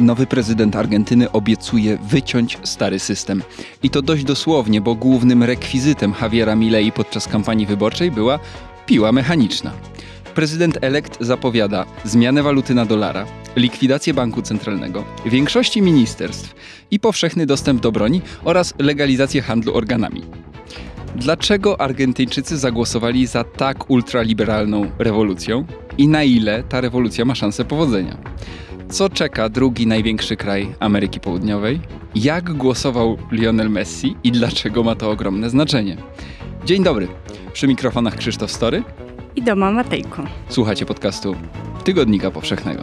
Nowy prezydent Argentyny obiecuje wyciąć stary system. I to dość dosłownie, bo głównym rekwizytem Javiera Milei podczas kampanii wyborczej była piła mechaniczna. Prezydent elekt zapowiada zmianę waluty na dolara, likwidację banku centralnego, większości ministerstw i powszechny dostęp do broni oraz legalizację handlu organami. Dlaczego Argentyńczycy zagłosowali za tak ultraliberalną rewolucją i na ile ta rewolucja ma szansę powodzenia? Co czeka drugi największy kraj Ameryki Południowej? Jak głosował Lionel Messi i dlaczego ma to ogromne znaczenie? Dzień dobry. Przy mikrofonach Krzysztof Story i Doma Matejko. Słuchacie podcastu Tygodnika Powszechnego.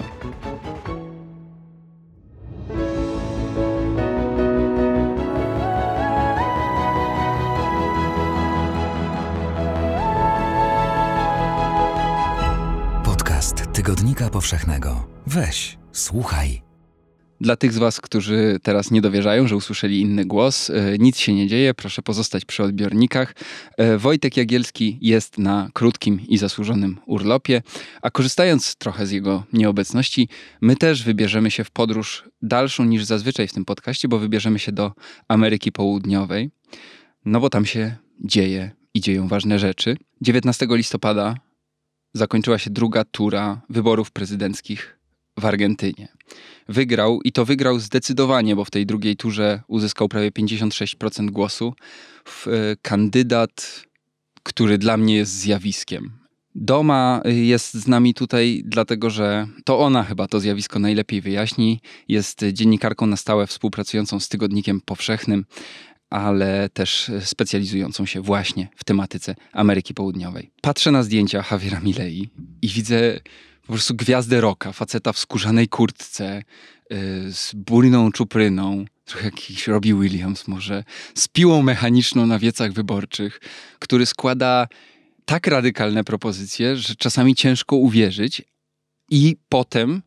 Podcast Tygodnika Powszechnego. Weź, słuchaj. Dla tych z Was, którzy teraz nie dowierzają, że usłyszeli inny głos, e, nic się nie dzieje, proszę pozostać przy odbiornikach. E, Wojtek Jagielski jest na krótkim i zasłużonym urlopie, a korzystając trochę z jego nieobecności, my też wybierzemy się w podróż dalszą niż zazwyczaj w tym podcaście, bo wybierzemy się do Ameryki Południowej, no bo tam się dzieje i dzieją ważne rzeczy. 19 listopada zakończyła się druga tura wyborów prezydenckich w Argentynie. Wygrał i to wygrał zdecydowanie, bo w tej drugiej turze uzyskał prawie 56% głosu. E, kandydat, który dla mnie jest zjawiskiem. Doma jest z nami tutaj, dlatego że to ona chyba to zjawisko najlepiej wyjaśni. Jest dziennikarką na stałe współpracującą z Tygodnikiem Powszechnym, ale też specjalizującą się właśnie w tematyce Ameryki Południowej. Patrzę na zdjęcia Javiera Milei i widzę po prostu gwiazdę roka, faceta w skórzanej kurtce, yy, z bujną czupryną, trochę jakiś Robbie Williams może, z piłą mechaniczną na wiecach wyborczych, który składa tak radykalne propozycje, że czasami ciężko uwierzyć i potem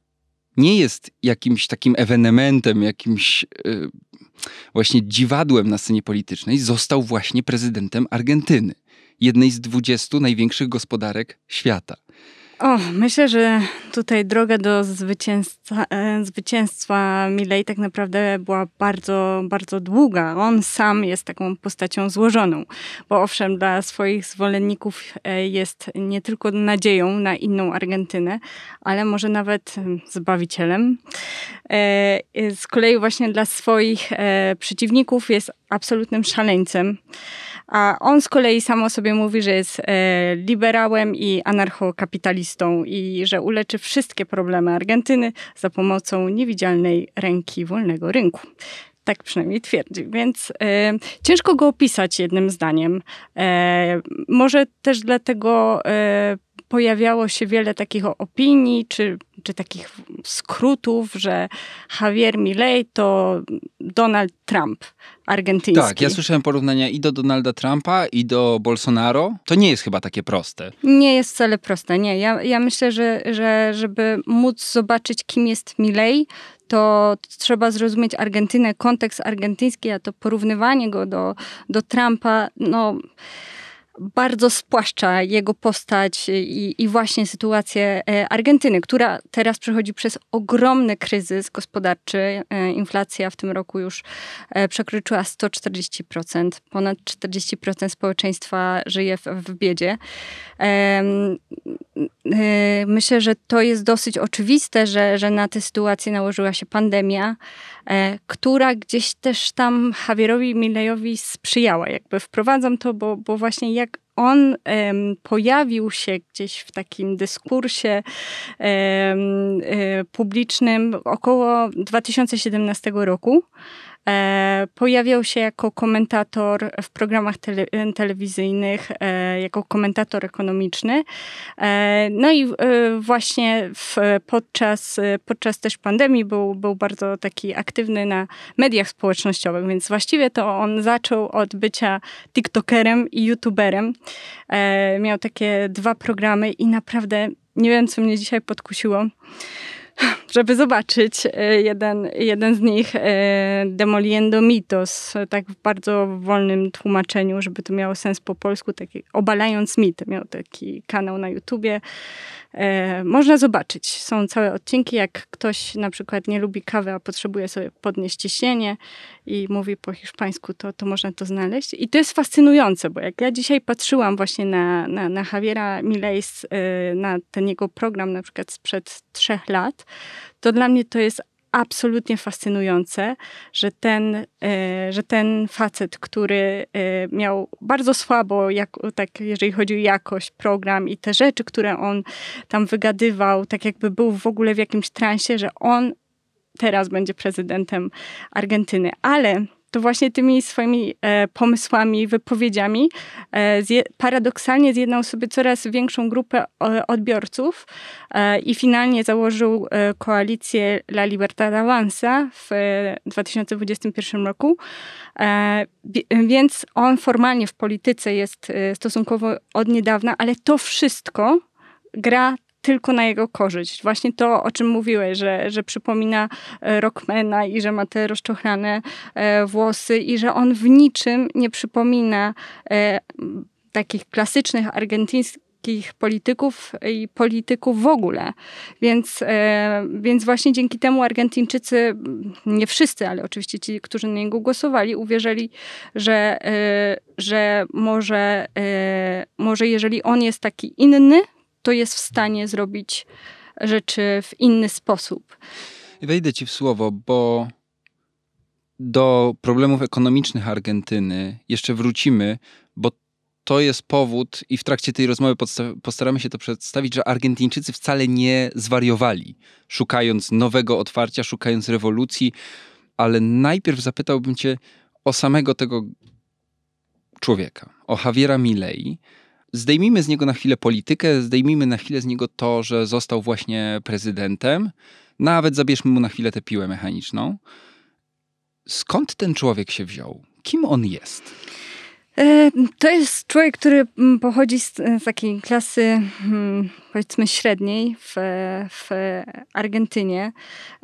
nie jest jakimś takim ewenementem, jakimś yy, właśnie dziwadłem na scenie politycznej, został właśnie prezydentem Argentyny, jednej z 20 największych gospodarek świata. O, myślę, że tutaj droga do zwycięstwa, e, zwycięstwa Milei tak naprawdę była bardzo, bardzo długa. On sam jest taką postacią złożoną, bo owszem, dla swoich zwolenników e, jest nie tylko nadzieją na inną Argentynę, ale może nawet zbawicielem. E, z kolei właśnie dla swoich przeciwników jest absolutnym szaleńcem. A on z kolei sam o sobie mówi, że jest e, liberałem i anarchokapitalistą i że uleczy wszystkie problemy Argentyny za pomocą niewidzialnej ręki wolnego rynku. Tak przynajmniej twierdzi. Więc e, ciężko go opisać jednym zdaniem. E, może też dlatego e, pojawiało się wiele takich opinii, czy, czy takich skrótów, że Javier Milei to Donald Trump argentyński. Tak, ja słyszałem porównania i do Donalda Trumpa, i do Bolsonaro. To nie jest chyba takie proste. Nie jest wcale proste, nie. Ja, ja myślę, że, że żeby móc zobaczyć, kim jest Milei, to trzeba zrozumieć Argentynę, kontekst argentyński, a to porównywanie go do, do Trumpa, no bardzo spłaszcza jego postać i, i, właśnie sytuację e, Argentyny, która teraz przechodzi przez ogromny kryzys gospodarczy. E, inflacja w tym roku już e, przekroczyła 140%. Ponad 40% społeczeństwa żyje w, w biedzie. Myślę, że to jest dosyć oczywiste, że, że na tę sytuację nałożyła się pandemia, która gdzieś też tam Javierowi Milejowi sprzyjała. Jakby wprowadzam to, bo, bo właśnie jak on um, pojawił się gdzieś w takim dyskursie um, publicznym około 2017 roku. E, pojawiał się jako komentator w programach tele, telewizyjnych, e, jako komentator ekonomiczny. E, no i właśnie w, podczas, podczas też pandemii był, był bardzo taki aktywny na mediach społecznościowych, więc właściwie to on zaczął od bycia TikTokerem i YouTuberem. Miał takie dwa programy i naprawdę nie wiem, co mnie dzisiaj podkusiło żeby zobaczyć e, jeden, jeden z nich, e, Demoliendo Mitos, tak w bardzo wolnym tłumaczeniu, żeby to miało sens po polsku, taki obalając mit. Miał taki kanał na YouTubie. E, można zobaczyć. Są całe odcinki, jak ktoś na przykład nie lubi kawy, a potrzebuje sobie podnieść ciśnienie i mówi po hiszpańsku, to, to można to znaleźć. I to jest fascynujące, bo jak ja dzisiaj patrzyłam właśnie na, na, na Javiera Milei, na ten jego program na przykład sprzed trzech lat, to dla mnie to jest absolutnie fascynujące, że ten, e, że ten facet, który e, miał bardzo słabo, jak, tak, jeżeli chodzi o jakość, program i te rzeczy, które on tam wygadywał, tak jakby był w ogóle w jakimś transie, że on teraz będzie prezydentem Argentyny. Ale to właśnie tymi swoimi e, pomysłami, wypowiedziami e, zje, paradoksalnie zjednał sobie coraz większą grupę e, odbiorców e, i finalnie założył e, koalicję La Libertad Avanza w 2021 e, roku. więc on formalnie w polityce jest stosunkowo od niedawna, ale to wszystko gra tylko na jego korzyść. Właśnie to, o czym mówiłeś, że, że przypomina e, Rockmana i że ma te rozczochrane e, włosy i że on w niczym nie przypomina e, takich klasycznych argentyńskich polityków i polityków w ogóle. Więc, więc właśnie dzięki temu Argentyńczycy, nie wszyscy, ale oczywiście ci, którzy na niego głosowali, uwierzyli, że, że może, może jeżeli on jest taki inny, to jest w stanie zrobić rzeczy w inny sposób. Wejdę ci w słowo, bo do problemów ekonomicznych Argentyny jeszcze wrócimy, bo to jest powód, i w trakcie tej rozmowy postaramy się to przedstawić, że Argentyńczycy wcale nie zwariowali, szukając nowego otwarcia, szukając rewolucji, ale najpierw zapytałbym cię o samego tego człowieka, o Javiera Milei, zdejmijmy z niego na chwilę politykę, zdejmijmy na chwilę z niego to, że został właśnie prezydentem, nawet zabierzmy mu na chwilę tę piłę mechaniczną. Skąd ten człowiek się wziął? Kim on jest? E, to jest człowiek, który mm, pochodzi z, z takiej klasy, hmm, powiedzmy, średniej w, w Argentynie.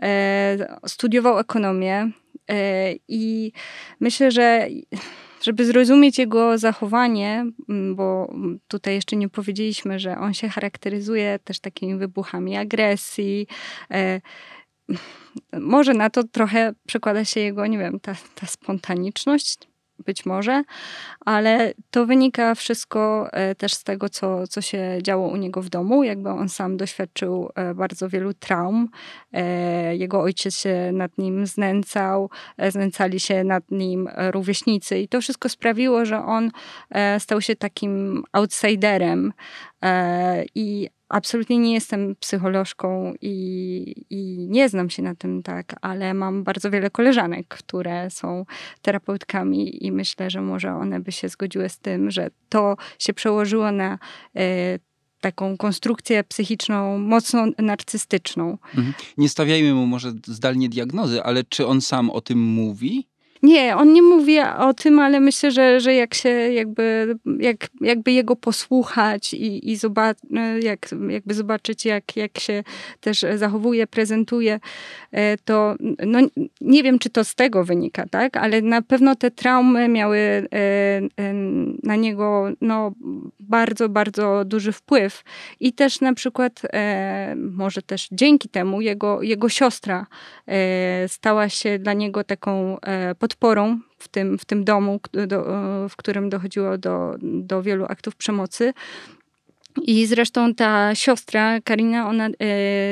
E, studiował ekonomię e, i myślę, że żeby zrozumieć jego zachowanie, mm, bo tutaj jeszcze nie powiedzieliśmy, że on się charakteryzuje też takimi wybuchami agresji. E, może na to trochę przekłada się jego, nie wiem, ta, ta spontaniczność, być może, ale to wynika wszystko e, też z tego, co, co się działo u niego w domu. Jakby on sam doświadczył e, bardzo wielu traum. E, jego ojciec się nad nim znęcał, znęcali się nad nim rówieśnicy i to wszystko sprawiło, że on stał się takim outsiderem i absolutnie nie jestem psycholożką i, i, nie znam się na tym tak, ale mam bardzo wiele koleżanek, które są terapeutkami i myślę, że może one by się zgodziły z tym, że to się przełożyło na y, taką konstrukcję psychiczną mocno narcystyczną. Mhm. Nie stawiajmy mu może zdalnie diagnozy, ale czy on sam o tym mówi? Nie, on nie mówi o tym, ale myślę, że, że jak się jakby, jak, jakby jego posłuchać i, i zobac jak, jakby zobaczyć, jak, jak się też zachowuje, prezentuje, e, to no, nie wiem, czy to z tego wynika, tak? Ale na pewno te traumy miały e, e, na niego no, bardzo, bardzo duży wpływ. I też na przykład, może też dzięki temu, jego, jego siostra stała się dla niego taką pod podporą w tym, w tym domu, do, w którym dochodziło do, do wielu aktów przemocy. I zresztą ta siostra, Karina, ona e,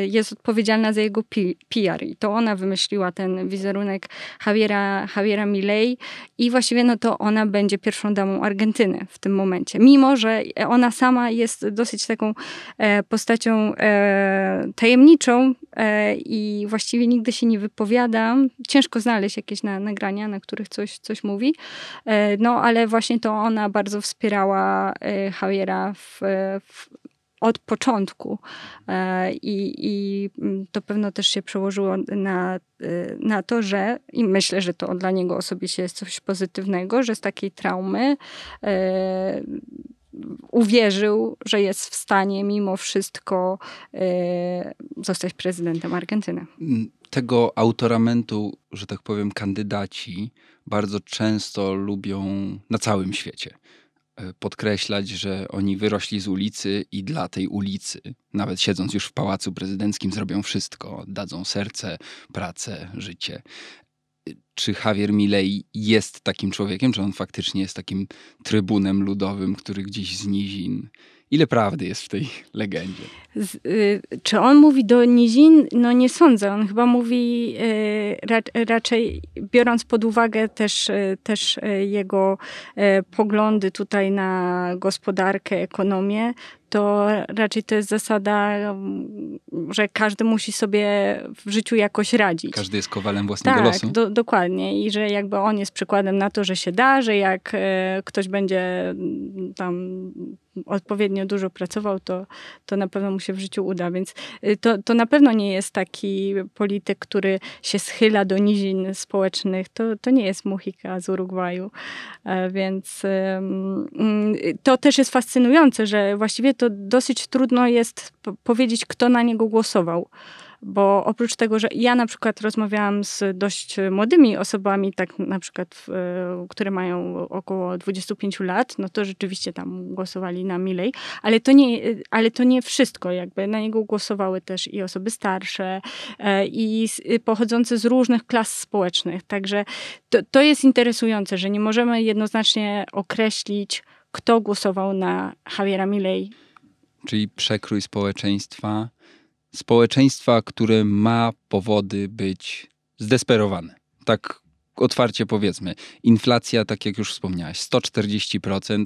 jest odpowiedzialna za jego PR i to ona wymyśliła ten wizerunek Javiera, Javiera Milei i właściwie no to ona będzie pierwszą damą Argentyny w tym momencie. Mimo, że ona sama jest dosyć taką e, postacią e, tajemniczą i właściwie nigdy się nie wypowiada. Ciężko znaleźć jakieś na, nagrania, na których coś, coś mówi. No ale właśnie to ona bardzo wspierała Javiera w, w od początku. E, I, I, to pewno też się przełożyło na, e, na to, że i myślę, że to dla niego osobiście jest coś pozytywnego, że z takiej traumy e, uwierzył, że jest w stanie mimo wszystko zostać prezydentem Argentyny. Tego autoramentu, że tak powiem, kandydaci bardzo często lubią na całym świecie podkreślać, że oni wyrośli z ulicy i dla tej ulicy, nawet siedząc już w pałacu prezydenckim, zrobią wszystko. Dadzą serce, pracę, życie czy Javier Milei jest takim człowiekiem, czy on faktycznie jest takim trybunem ludowym, który gdzieś z nizin. Ile prawdy jest w tej legendzie? Z, y, czy on mówi do nizin? No nie sądzę. On chyba mówi y, ra, raczej, biorąc pod uwagę też, y, też y, jego y, poglądy tutaj na gospodarkę, ekonomię, to raczej to jest zasada, że każdy musi sobie w życiu jakoś radzić. Każdy jest kowalem własnego tak, losu. Do, dokładnie. I że jakby on jest przykładem na to, że się da, że jak e, ktoś będzie tam odpowiednio dużo pracował, to, to na pewno mu się w życiu uda. Więc y, to, to na pewno nie jest taki polityk, który się schyla do nizin społecznych. To, to nie jest Muhika z Urugwaju. E, więc mm, to też jest fascynujące, że właściwie to dosyć trudno jest powiedzieć, kto na niego głosował bo oprócz tego, że ja na przykład rozmawiałam z dość młodymi osobami, tak na przykład, które mają około 25 lat, no to rzeczywiście tam głosowali na Milej, ale to nie, ale to nie wszystko, jakby na niego głosowały też i osoby starsze e, i pochodzące z różnych klas społecznych, także to, to jest interesujące, że nie możemy jednoznacznie określić, kto głosował na Javiera Milei. Czyli przekrój społeczeństwa społeczeństwa, które ma powody być zdesperowane. Tak otwarcie powiedzmy. Inflacja, tak jak już wspomniałaś, 140%.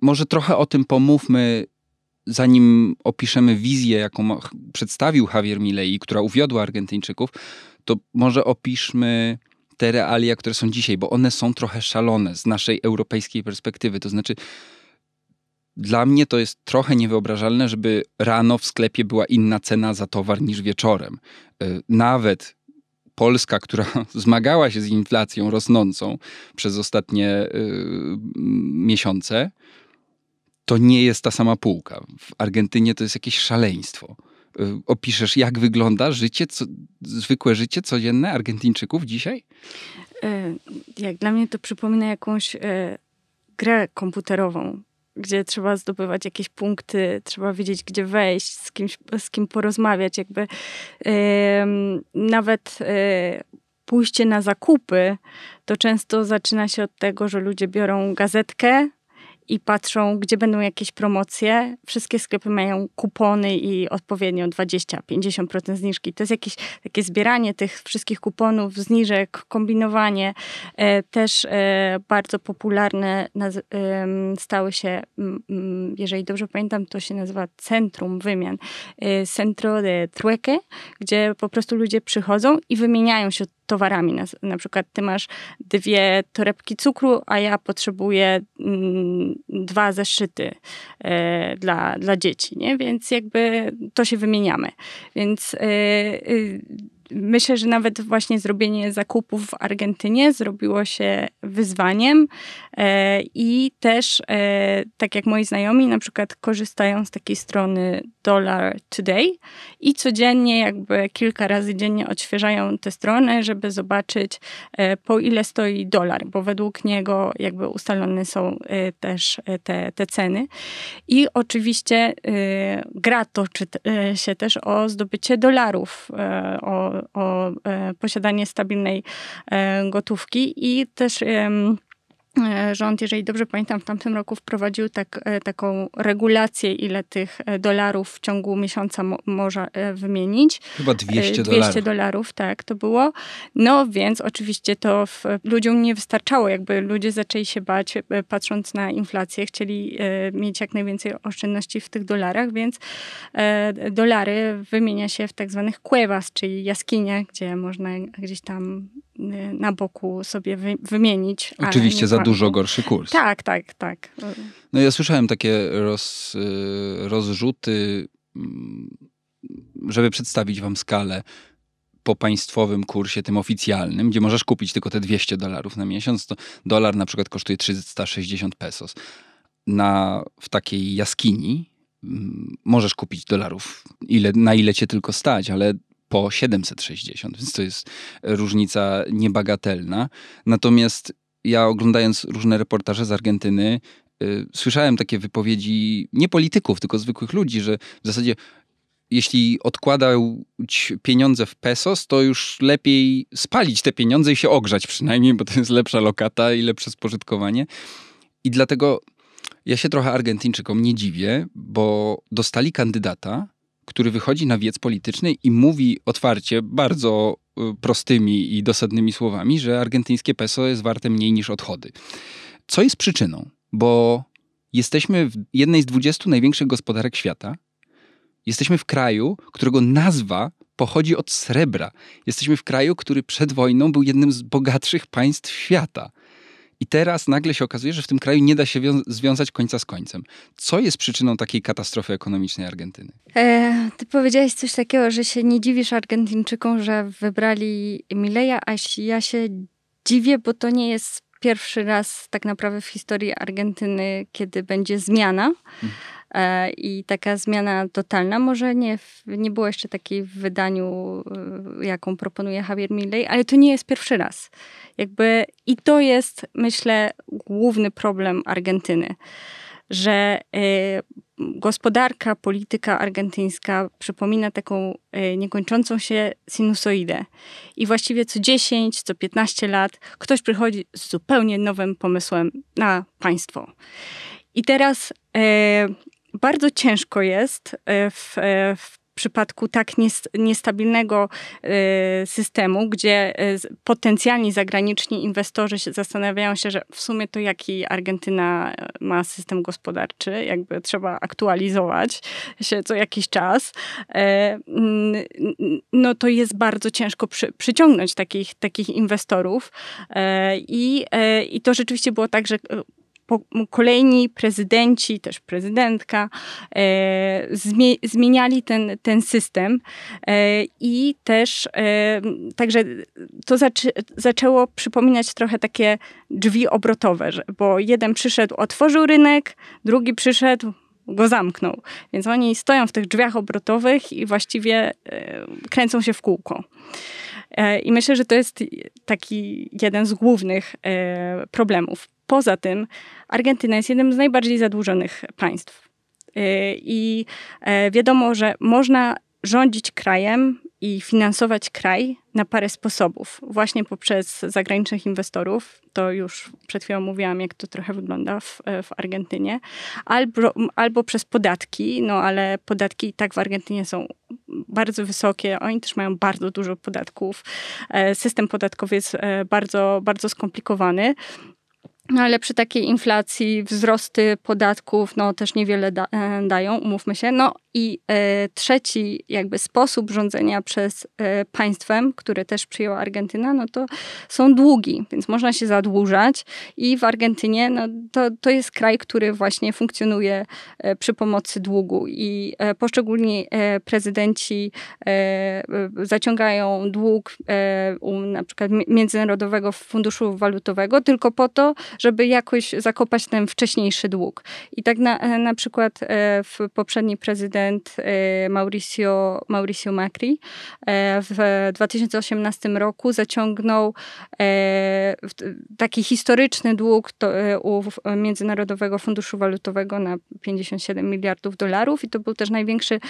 Może trochę o tym pomówmy, zanim opiszemy wizję, jaką przedstawił Javier Milei, która uwiodła Argentyńczyków, to może opiszmy te realia, które są dzisiaj, bo one są trochę szalone z naszej europejskiej perspektywy. To znaczy, dla mnie to jest trochę niewyobrażalne, żeby rano w sklepie była inna cena za towar niż wieczorem. E, nawet Polska, która zmagała się z inflacją rosnącą przez ostatnie y, miesiące, to nie jest ta sama półka. W Argentynie to jest jakieś szaleństwo. Y, opiszesz, jak wygląda życie, co, zwykłe życie codzienne Argentyńczyków dzisiaj? Jak dla mnie to przypomina jakąś grę komputerową gdzie trzeba zdobywać jakieś punkty, trzeba wiedzieć, gdzie wejść, z, kimś, z kim porozmawiać. Jakby yy, nawet yy, pójście na zakupy, to często zaczyna się od tego, że ludzie biorą gazetkę, i patrzą, gdzie będą jakieś promocje. Wszystkie sklepy mają kupony i odpowiednio 20-50% zniżki. To jest jakieś takie zbieranie tych wszystkich kuponów, zniżek, kombinowanie. E, też e, bardzo popularne stały się, jeżeli dobrze pamiętam, to się nazywa Centrum Wymian. E, Centro de Trueque, gdzie po prostu ludzie przychodzą i wymieniają się towarami. Na, na przykład ty masz dwie torebki cukru, a ja potrzebuję mm, dwa zeszyty e, dla, dla dzieci, nie? Więc jakby to się wymieniamy. Więc e, e myślę, że nawet właśnie zrobienie zakupów w Argentynie zrobiło się wyzwaniem e, i też, e, tak jak moi znajomi, na przykład korzystają z takiej strony Dollar Today i codziennie, jakby kilka razy dziennie odświeżają tę stronę, żeby zobaczyć, e, po ile stoi dolar, bo według niego jakby ustalone są też te, te ceny. I oczywiście gra toczy się też o zdobycie dolarów, o o e, posiadanie stabilnej e, gotówki i też rząd, jeżeli dobrze pamiętam, w tamtym roku wprowadził tak, e, taką regulację, ile tych e, dolarów w ciągu miesiąca mo może wymienić. Chyba 200 dolarów. 200 dolarów, tak, to było. No więc oczywiście to w, ludziom nie wystarczało, jakby ludzie zaczęli się bać, patrząc na inflację, chcieli mieć jak najwięcej oszczędności w tych dolarach, więc dolary wymienia się w tak zwanych cuevas, czyli jaskiniach, gdzie można gdzieś tam na boku sobie wy, wymienić. Oczywiście za dużo gorszy kurs. Tak, tak, tak. No ja słyszałem takie roz, y, rozrzuty, mm, żeby przedstawić wam skalę po państwowym kursie, tym oficjalnym, gdzie możesz kupić tylko te 200 dolarów na miesiąc, to dolar na przykład kosztuje 360 pesos. na, w takiej jaskini mm, możesz kupić dolarów, ile, na ile cię tylko stać, ale po 760, więc to jest różnica niebagatelna. Natomiast ja oglądając różne reportaże z Argentyny, y, słyszałem takie wypowiedzi nie polityków, tylko zwykłych ludzi, że w zasadzie jeśli odkładać pieniądze w pesos, to już lepiej spalić te pieniądze i się ogrzać przynajmniej, bo to jest lepsza lokata i lepsze spożytkowanie. I dlatego ja się trochę Argentyńczykom nie dziwię, bo dostali kandydata, który wychodzi na wiec polityczny i mówi otwarcie, bardzo y, prostymi i dosadnymi słowami, że argentyńskie peso jest warte mniej niż odchody. Co jest przyczyną? Bo jesteśmy w jednej z 20 największych gospodarek świata. Jesteśmy w kraju, którego nazwa pochodzi od srebra. Jesteśmy w kraju, który przed wojną był jednym z bogatszych państw świata. I teraz nagle się okazuje, że w tym kraju nie da się związać końca z końcem. Co jest przyczyną takiej katastrofy ekonomicznej Argentyny? E, ty powiedziałeś coś takiego, że się nie dziwisz Argentyńczykom, że wybrali Mileja, a ja się dziwię, bo to nie jest pierwszy raz tak naprawdę w historii Argentyny, kiedy będzie zmiana. Hmm. E, I taka zmiana totalna, może nie, nie było jeszcze takiej w wydaniu, e, jaką proponuje Javier Milei, ale to nie jest pierwszy raz. Jakby, I to jest, myślę, główny problem Argentyny, że y, gospodarka, polityka argentyńska przypomina taką niekończącą się sinusoidę. I właściwie co 10, co 15 lat ktoś przychodzi z zupełnie nowym pomysłem na państwo. I teraz bardzo ciężko jest w, w przypadku tak niestabilnego y, systemu, gdzie potencjalni zagraniczni inwestorzy się zastanawiają się, że w sumie to jaki Argentyna ma system gospodarczy, jakby trzeba aktualizować się co jakiś czas, no to jest bardzo ciężko przy, przyciągnąć takich, takich inwestorów. I, i to rzeczywiście było tak, że kolejni prezydenci, też prezydentka e, zmieniali ten, ten system e, i też e, także to zaczę, zaczęło przypominać trochę takie drzwi obrotowe, bo jeden przyszedł, otworzył rynek, drugi przyszedł, go zamknął. Więc oni stoją w tych drzwiach obrotowych i właściwie kręcą się w kółko. I myślę, że to jest taki jeden z głównych problemów. Poza tym Argentyna jest jednym z najbardziej zadłużonych państw. Y, I e, wiadomo, że można rządzić krajem i finansować kraj na parę sposobów. Właśnie poprzez zagranicznych inwestorów, to już przed chwilą mówiłam, jak to trochę wygląda w, e, w Argentynie, albo, albo przez podatki, no ale podatki i tak w Argentynie są bardzo wysokie, oni też mają bardzo dużo podatków. E, system podatkowy jest bardzo, bardzo skomplikowany. No ale przy takiej inflacji wzrosty podatków no, też niewiele da, e, dają, umówmy się. No i e, trzeci jakby sposób rządzenia przez e, państwem, które też przyjęła Argentyna, no to są długi, więc można się zadłużać i w Argentynie no, to, to jest kraj, który właśnie funkcjonuje e, przy pomocy długu i e, poszczególni e, prezydenci zaciągają dług u na przykład Międzynarodowego Funduszu Walutowego tylko po to, żeby jakoś zakopać ten wcześniejszy dług. I tak na, na przykład w poprzedni prezydent y, Mauricio, Mauricio Macri e, w 2018 roku zaciągnął e, taki historyczny dług e, u Międzynarodowego Funduszu Walutowego na 57 miliardów dolarów i to był też największy,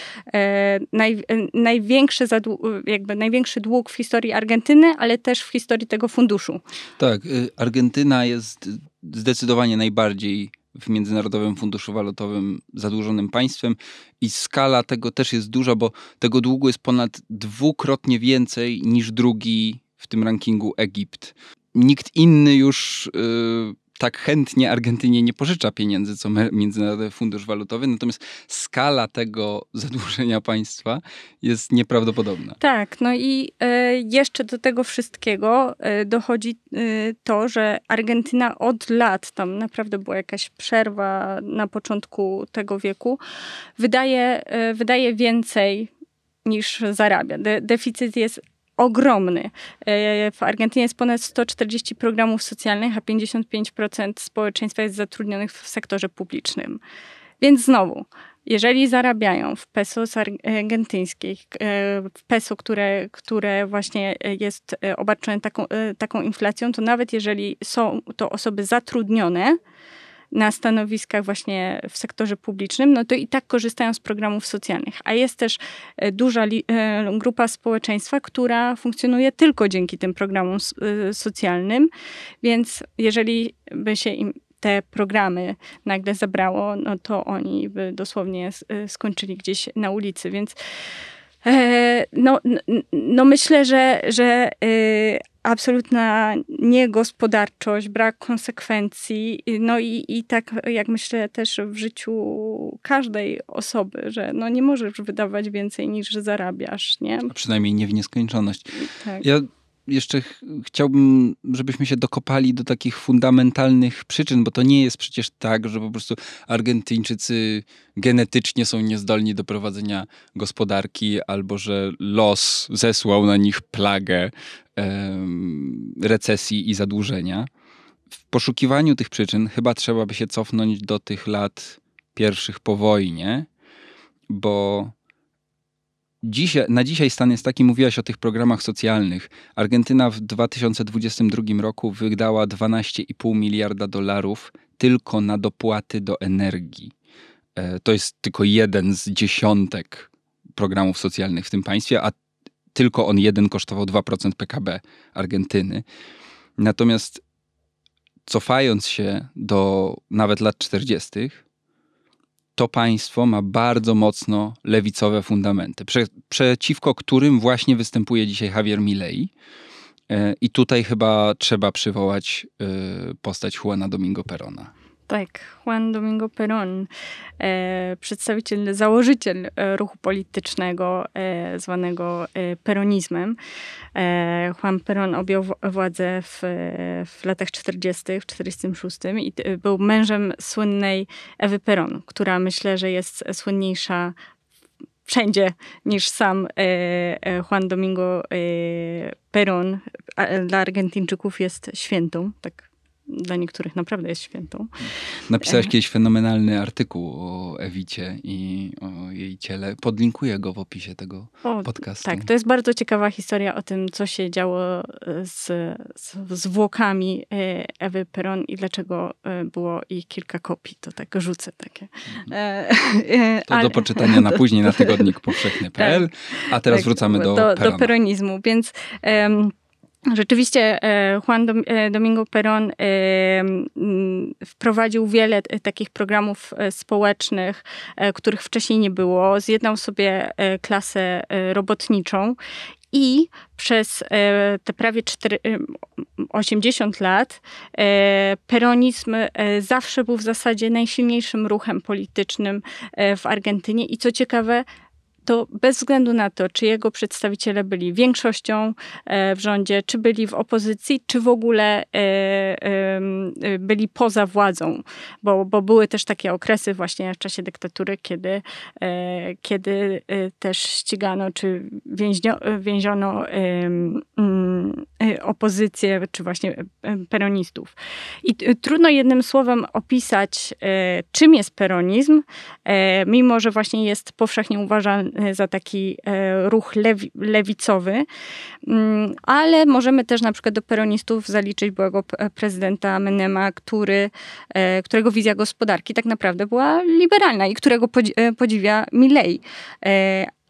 naj, największy, jakby największy dług w historii Argentyny, ale też w historii tego funduszu. Tak, y, Argentyna jest zdecydowanie najbardziej w Międzynarodowym Funduszu Walutowym zadłużonym państwem i skala tego też jest duża, bo tego długu jest ponad dwukrotnie więcej niż drugi w tym rankingu Egipt. Nikt inny już yy, tak chętnie Argentynie nie pożycza pieniędzy, co Międzynarodowy Fundusz Walutowy, natomiast skala tego zadłużenia państwa jest nieprawdopodobna. Tak, no i e, jeszcze do tego wszystkiego e, dochodzi e, to, że Argentyna od lat, tam naprawdę była jakaś przerwa na początku tego wieku, wydaje, wydaje więcej niż zarabia. De deficyt jest ogromny. E, w Argentynie jest ponad 140 programów socjalnych, a 55% społeczeństwa jest zatrudnionych w sektorze publicznym. Więc znowu, jeżeli zarabiają w pesos argentyńskich, e, w peso, które, które właśnie jest e, obarczone taką, taką inflacją, to nawet jeżeli są to osoby zatrudnione, na stanowiskach właśnie w sektorze publicznym, no to i tak korzystają z programów socjalnych. A jest też e, duża e, grupa społeczeństwa, która funkcjonuje tylko dzięki tym programom e, socjalnym, więc jeżeli by się im te programy nagle zabrało, no to oni by dosłownie skończyli gdzieś na ulicy, więc no, no myślę, że, że absolutna niegospodarczość, brak konsekwencji, no i, i tak jak myślę też w życiu każdej osoby, że no nie możesz wydawać więcej niż zarabiasz, nie? A przynajmniej nie w nieskończoność. Tak. Ja jeszcze ch chciałbym, żebyśmy się dokopali do takich fundamentalnych przyczyn, bo to nie jest przecież tak, że po prostu Argentyńczycy genetycznie są niezdolni do prowadzenia gospodarki, albo że los zesłał na nich plagę recesji i zadłużenia. W poszukiwaniu tych przyczyn chyba trzeba by się cofnąć do tych lat pierwszych po wojnie, bo Dzisiaj, na dzisiaj stan jest taki, mówiłaś o tych programach socjalnych. Argentyna w 2022 roku wydała 12,5 miliarda dolarów tylko na dopłaty do energii. E, to jest tylko jeden z dziesiątek programów socjalnych w tym państwie, a tylko on jeden kosztował 2% PKB Argentyny. Natomiast cofając się do nawet lat 40., to państwo ma bardzo mocno lewicowe fundamenty, prze, przeciwko którym właśnie występuje dzisiaj Javier Milei. E, I tutaj chyba trzeba przywołać e, postać Juana Domingo Perona. Tak, Juan Domingo Perón, e, przedstawiciel, założyciel e, ruchu politycznego e, zwanego peronizmem. Juan Perón objął władzę w, w latach 40., w 46 i był mężem słynnej Ewy Perón, która myślę, że jest słynniejsza wszędzie niż sam Juan Domingo Perón. Dla Argentyńczyków jest świętą, tak dla niektórych naprawdę jest świętą. Napisałeś kiedyś fenomenalny artykuł o Ewicie i o jej ciele. Podlinkuję go w opisie tego o, podcastu. Tak, to jest bardzo ciekawa historia o tym, co się działo z, z zwłokami e, Ewy Peron i dlaczego e, było ich kilka kopii. To tak rzucę takie. Mhm. To Ale, do poczytania na później na tygodnik powszechny.pl. Tak, a teraz tak, wracamy do, do, do peronizmu. Więc um, Rzeczywiście e, Juan e, Domingo Perón e, wprowadził wiele takich programów społecznych, których wcześniej nie było. Zjednał sobie klasę robotniczą i przez te prawie 4, 80 lat peronizm zawsze był w zasadzie najsilniejszym ruchem politycznym w Argentynie i co ciekawe, to bez względu na to, czy jego przedstawiciele byli większością e, w rządzie, czy byli w opozycji, czy w ogóle e, e, byli poza władzą, bo, bo były też takie okresy właśnie w czasie dyktatury, kiedy, kiedy też ścigano, czy więźnio, więziono mm, opozycję, czy właśnie peronistów. I trudno jednym słowem opisać, czym jest peronizm, mimo że właśnie jest powszechnie uważany za taki e, ruch lewi, lewicowy, mm, ale możemy też na przykład do peronistów zaliczyć byłego prezydenta Menema, który, e, którego wizja gospodarki tak naprawdę była liberalna i którego podziwia Milley.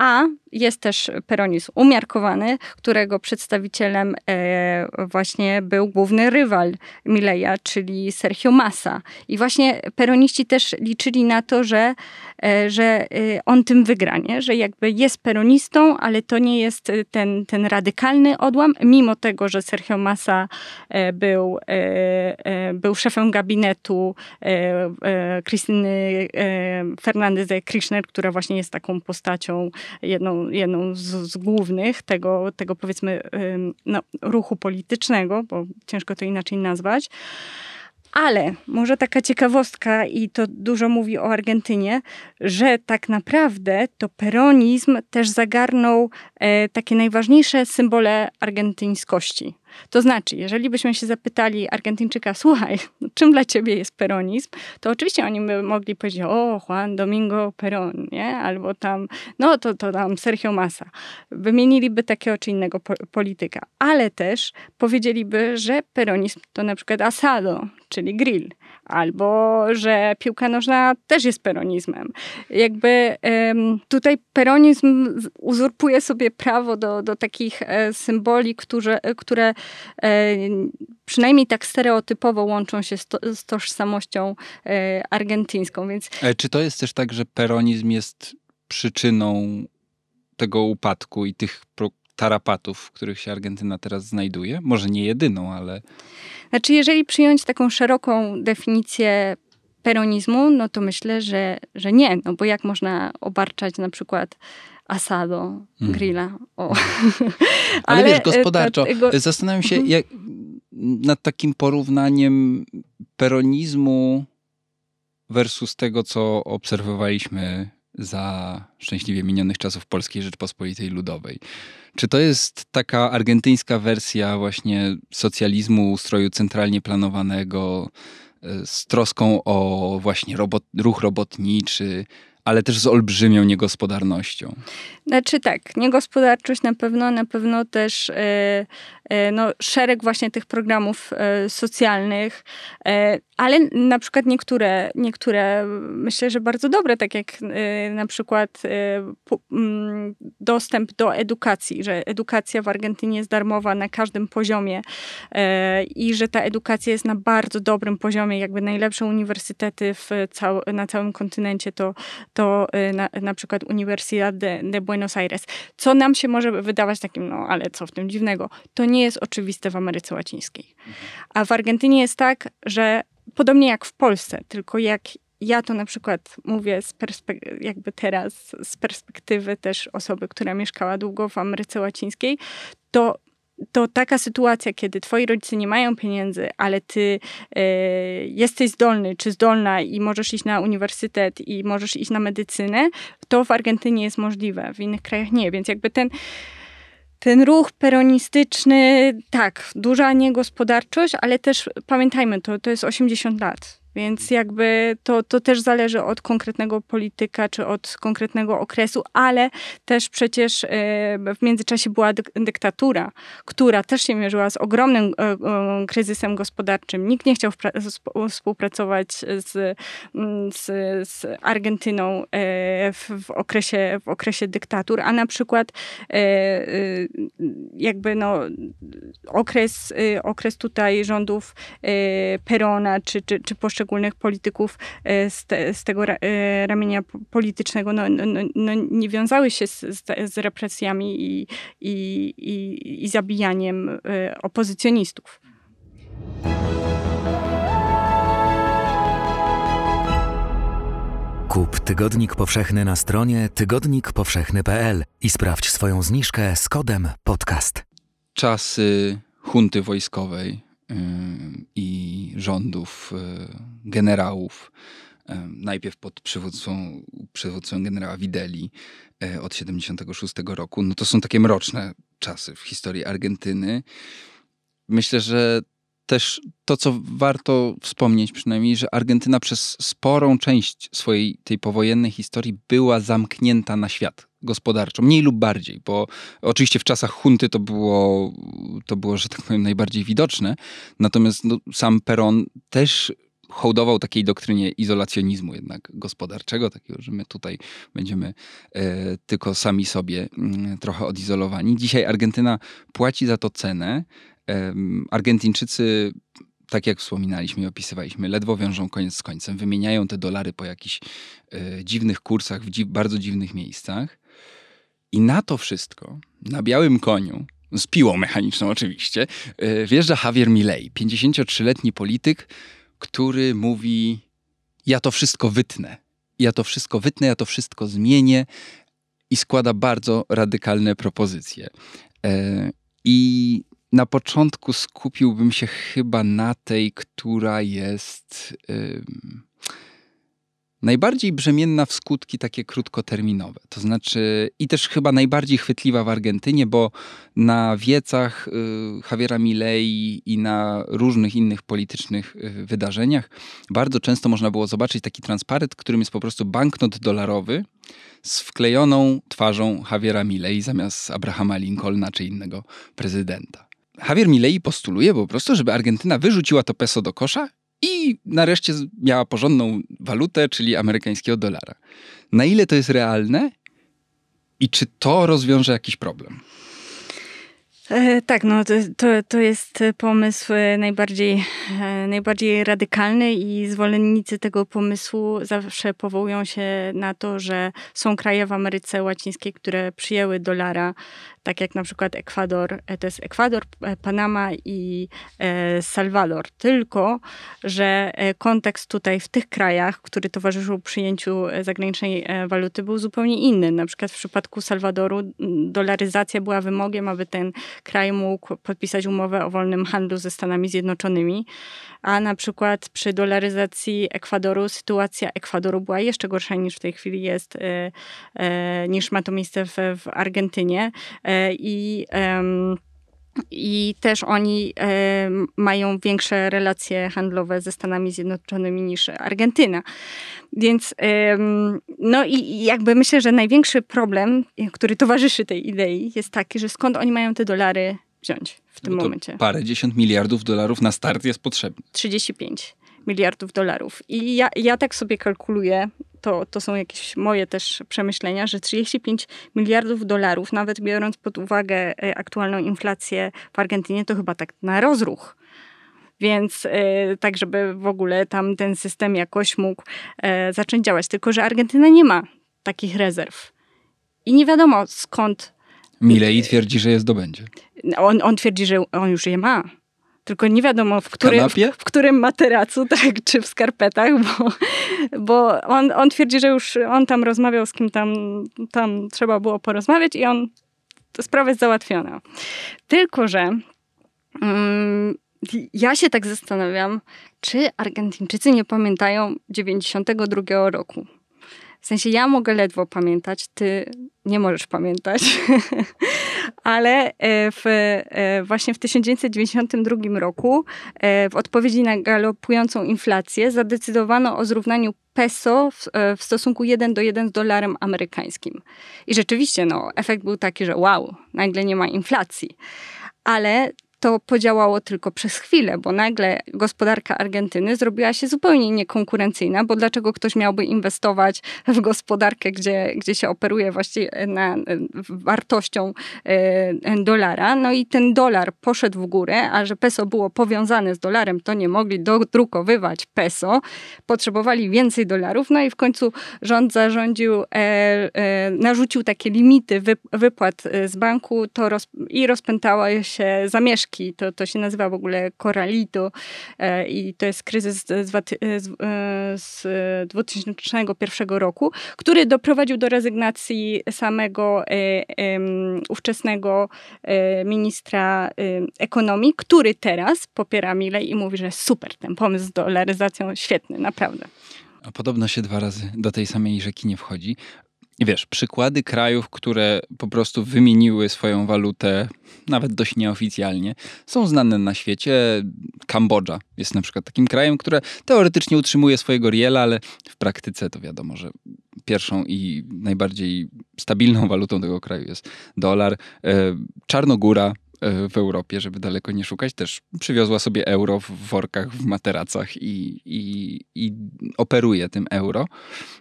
A jest też peronizm umiarkowany, którego przedstawicielem e, właśnie był główny rywal Mileja, czyli Sergio Massa. I właśnie peroniści też liczyli na to, że, e, że e, on tym wygra, nie? że jakby jest peronistą, ale to nie jest ten, ten radykalny odłam, mimo tego, że Sergio Massa był, był szefem gabinetu Krystyny Fernandez de Kirchner, która właśnie jest taką postacią jedną, jedną z, z głównych tego, tego powiedzmy no, ruchu politycznego, bo ciężko to inaczej nazwać Ale może taka ciekawostka, i to dużo mówi o Argentynie, że tak naprawdę to peronizm też zagarnął e, takie najważniejsze symbole argentyńskości. To znaczy, jeżeli byśmy się zapytali Argentyńczyka, słuchaj, no czym dla ciebie jest peronizm, to oczywiście oni by mogli powiedzieć, o, Juan Domingo Perón, nie? Albo tam, no to, to tam Sergio Massa. Wymieniliby takiego czy innego po polityka. Ale też powiedzieliby, że peronizm to na przykład asado, czyli grill albo że piłka nożna też jest peronizmem. Jakby tutaj peronizm uzurpuje sobie prawo do, do takich e, symboli, które, które e, przynajmniej tak stereotypowo łączą się z, to, z tożsamością e, argentyńską. Więc... Czy to jest też tak, że peronizm jest przyczyną tego upadku i tych tarapatów, w których się Argentyna teraz znajduje? Może nie jedyną, ale. Znaczy, jeżeli przyjąć taką szeroką definicję peronizmu, no to myślę, że, że nie, no bo jak można obarczać na przykład asado, hmm. grilla. O. Ale, Ale wiesz, gospodarczo, to, zastanawiam się mhm. jak, nad takim porównaniem peronizmu versus tego, co obserwowaliśmy za szczęśliwie minionych czasów Polskiej Rzeczpospolitej Ludowej. Czy to jest taka argentyńska wersja właśnie socjalizmu, ustroju centralnie planowanego, e, z troską o właśnie robot, ruch robotniczy, ale też z olbrzymią niegospodarnością? Znaczy tak, niegospodarczość na pewno, na pewno też e, no, szereg właśnie tych programów e, socjalnych, ale na przykład niektóre, niektóre myślę, że bardzo dobre, tak jak na przykład mm, dostęp do edukacji, że edukacja w Argentynie jest darmowa na każdym poziomie i że ta edukacja jest na bardzo dobrym poziomie, jakby najlepsze uniwersytety w cał na całym kontynencie to, to na, na przykład Universidad de, de Buenos Aires. Co nam się może wydawać takim, no ale co w tym dziwnego? To nie jest oczywiste w Ameryce Łacińskiej. A w Argentynie jest tak, że podobnie jak w Polsce, tylko jak ja to na przykład mówię z jakby teraz z perspektywy też osoby, która mieszkała długo w Ameryce Łacińskiej, to to taka sytuacja, kiedy twoi rodzice nie mają pieniędzy, ale ty e, jesteś zdolny czy zdolna i możesz iść na uniwersytet i możesz iść na medycynę, to w Argentynie jest możliwe, w innych krajach nie. Więc jakby ten ten ruch peronistyczny, tak, duża niegospodarczość, ale też pamiętajmy, to, to jest 80 lat. Więc jakby to, to też zależy od konkretnego polityka czy od konkretnego okresu, ale też przecież e, w międzyczasie była dyktatura, która też się mierzyła z ogromnym e, e, kryzysem gospodarczym. Nikt nie chciał współpracować z, z, z Argentyną w, w, okresie, w okresie dyktatur, a na przykład jakby no, okres, okres tutaj rządów Perona czy, czy, czy poszczególnych poszczególnych polityków e, z, te, z tego e, ramienia politycznego no, no, no, no nie wiązały się z, z represjami i, i, i, i zabijaniem e, opozycjonistów. Kup Tygodnik Powszechny na stronie tygodnikpowszechny.pl i sprawdź swoją zniżkę z kodem podcast. Czasy hunty wojskowej i rządów y, generałów, najpierw pod przywództwą, przywództwą generała Wideli od 76 roku, no to są takie mroczne czasy w historii Argentyny. Myślę, że też to, co warto wspomnieć przynajmniej, że Argentyna przez sporą część swojej tej powojennej historii była zamknięta na świat gospodarczo, mniej lub bardziej, bo oczywiście w czasach hunty to było, to było że tak powiem, najbardziej widoczne, natomiast no, sam Peron też hołdował takiej doktrynie izolacjonizmu jednak gospodarczego, takiego, że my tutaj będziemy e, tylko sami sobie e, trochę odizolowani. Dzisiaj Argentyna płaci za to cenę. E, Argentyńczycy tak jak wspominaliśmy i opisywaliśmy, ledwo wiążą koniec z końcem, wymieniają te dolary po jakichś e, dziwnych kursach w dzi bardzo dziwnych miejscach. I na to wszystko, na białym koniu, z piłą mechaniczną oczywiście, e, wjeżdża Javier Milei, 53-letni polityk, który mówi: Ja to wszystko wytnę. Ja to wszystko wytnę, ja to wszystko zmienię i składa bardzo radykalne propozycje. E, I na początku skupiłbym się chyba na tej, która jest najbardziej brzemienna w skutki takie krótkoterminowe. To znaczy, i też chyba najbardziej chwytliwa w Argentynie, bo na wiecach y, Javiera Milei i na różnych innych politycznych y, wydarzeniach bardzo często można było zobaczyć taki transparent, którym jest po prostu banknot dolarowy z wklejoną twarzą Javiera Milei zamiast Abrahama Lincolna czy innego prezydenta. Javier Milei postuluje po prostu, żeby Argentyna wyrzuciła to peso do kosza i nareszcie miała porządną walutę, czyli amerykańskiego dolara. Na ile to jest realne i czy to rozwiąże jakiś problem? E, tak, no to, to, to jest pomysł najbardziej, e, najbardziej radykalny i zwolennicy tego pomysłu zawsze powołują się na to, że są kraje w Ameryce Łacińskiej, które przyjęły dolara tak jak na przykład Ekwador, e, to jest Ekwador, e, Panama i e, Salwador. Tylko, że kontekst tutaj w tych krajach, który towarzyszył przyjęciu zagranicznej waluty, był zupełnie inny. Na przykład w przypadku Salwadoru dolaryzacja była wymogiem, aby ten kraj mógł podpisać umowę o wolnym handlu ze Stanami Zjednoczonymi a na przykład przy dolaryzacji Ekwadoru sytuacja Ekwadoru była jeszcze gorsza niż w tej chwili jest, niż ma to miejsce w, w Argentynie. E, I i też oni e, mają większe relacje handlowe ze Stanami Zjednoczonymi niż Argentyna. Więc e, no i jakby myślę, że największy problem, który towarzyszy tej idei, jest taki, że skąd oni mają te dolary wziąć w tym no momencie. Parę dziesiąt miliardów dolarów na start jest potrzebne. 35 miliardów dolarów. I ja, ja tak sobie kalkuluję, to, to są jakieś moje też przemyślenia, że 35 miliardów dolarów, nawet biorąc pod uwagę e, aktualną inflację w Argentynie, to chyba tak na rozruch. Więc e, tak, żeby w ogóle tam ten system jakoś mógł e, zacząć działać. Tylko, że Argentyna nie ma takich rezerw. I nie wiadomo skąd. Milei twierdzi, że je zdobędzie. On, on twierdzi, że on już je ma. Tylko nie wiadomo w którym, w, w, którym materacu, tak, czy w skarpetach, bo, bo on, on twierdzi, że już on tam rozmawiał z kim tam, tam trzeba było porozmawiać i on, sprawa jest załatwiona. Tylko, że mm, ja się tak zastanawiam, czy Argentyńczycy nie pamiętają 92 roku. W sensie ja mogę ledwo pamiętać, ty nie możesz pamiętać, ale e, w, e, właśnie w 1992 roku e, w odpowiedzi na galopującą inflację zadecydowano o zrównaniu peso w, w, stosunku 1 do 1 z dolarem amerykańskim. I rzeczywiście no, efekt był taki, że wow, nagle nie ma inflacji. Ale to podziałało tylko przez chwilę, bo nagle gospodarka Argentyny zrobiła się zupełnie niekonkurencyjna, bo dlaczego ktoś miałby inwestować w gospodarkę, gdzie, gdzie się operuje właściwie na, wartością e, dolara? No i ten dolar poszedł w górę, a że peso było powiązane z dolarem, to nie mogli dodrukowywać peso, potrzebowali więcej dolarów, no i w końcu rząd zarządził, e, e, narzucił takie limity wy, wypłat z banku to roz, i rozpętała się to, to się nazywa w ogóle Coralito e, i to jest kryzys z, z, z 2001 roku, który doprowadził do rezygnacji samego e, ówczesnego e, ministra ekonomii, który teraz popiera Milej i mówi, że super, ten pomysł z dolaryzacją świetny, naprawdę. A podobno się dwa razy do tej samej rzeki nie wchodzi. Wiesz, przykłady krajów, które po prostu wymieniły swoją walutę, nawet dość nieoficjalnie, są znane na świecie. Kambodża jest na przykład takim krajem, które teoretycznie utrzymuje swojego riela, ale w praktyce to wiadomo, że pierwszą i najbardziej stabilną walutą tego kraju jest dolar. E, Czarnogóra w Europie, żeby daleko nie szukać, też przywiozła sobie euro w workach, w materacach i, i, i operuje tym euro,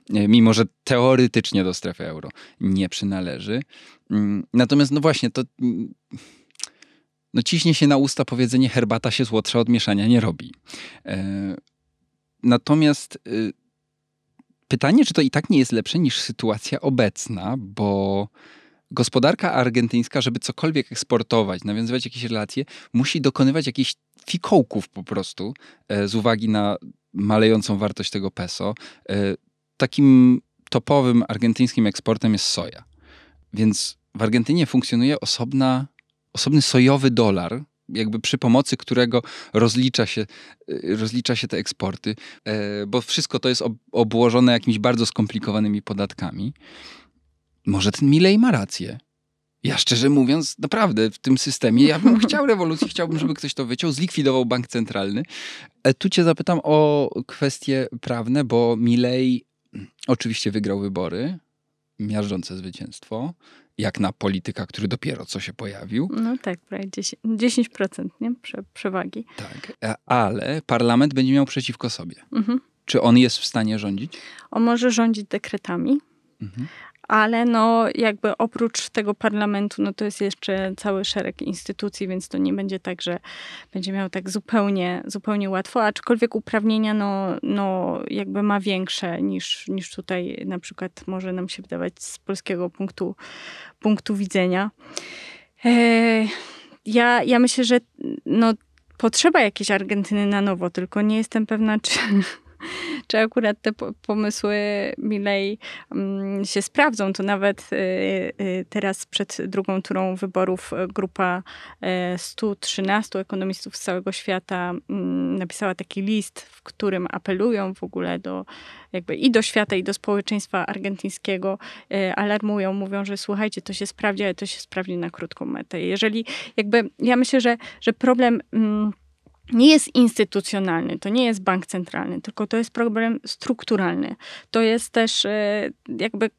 e, mimo że teoretycznie do strefy euro nie przynależy. Mm, natomiast, no właśnie, to mm, no ciśnie się na usta powiedzenie herbata się słodsza od mieszania nie robi. E, natomiast pytanie, czy to i tak nie jest lepsze niż sytuacja obecna, bo gospodarka argentyńska, żeby cokolwiek eksportować, nawiązywać jakieś relacje, musi dokonywać jakichś fikołków po prostu e, z uwagi na malejącą wartość tego peso. E, takim topowym argentyńskim eksportem jest soja. Więc w Argentynie funkcjonuje osobna, osobny sojowy dolar, jakby przy pomocy którego rozlicza się, y, rozlicza się te eksporty, e, bo wszystko to jest ob- obłożone jakimiś bardzo skomplikowanymi podatkami. Może ten Milei ma rację. Ja szczerze mówiąc, naprawdę w tym systemie, ja bym chciał rewolucji, chciałbym, żeby ktoś to wyciął, zlikwidował bank centralny. E, Tu cię zapytam o kwestie prawne, bo Milei oczywiście wygrał wybory, miażdżące zwycięstwo, jak na polityka, który dopiero co się pojawił. No tak, prawie 10%, 10% nie? Prze, przewagi. Tak. E, Ale parlament będzie miał przeciwko sobie. Mhm. Czy on jest w stanie rządzić? On może rządzić dekretami, Mhm. Ale no jakby oprócz tego parlamentu, no to jest jeszcze cały szereg instytucji, więc to nie będzie tak, że będzie miał tak zupełnie, zupełnie łatwo, aczkolwiek uprawnienia no, no jakby ma większe niż, niż tutaj na przykład może nam się wydawać z polskiego punktu, punktu widzenia. E, ja, ja myślę, że no, potrzeba jakiejś Argentyny na nowo, tylko nie jestem pewna, czy, czy akurat te po- pomysły Milei mm, się sprawdzą. To nawet y, y, teraz przed drugą turą wyborów y, grupa y, 113 ekonomistów z całego świata mm, napisała taki list, w którym apelują w ogóle do jakby i do świata, i do społeczeństwa argentyńskiego, alarmują, mówią, że słuchajcie, to się sprawdzi, ale to się sprawdzi na krótką metę. Jeżeli jakby, ja myślę, że, że problem... Mm, nie jest instytucjonalny, to nie jest bank centralny, tylko to jest problem strukturalny. To jest też e, jakby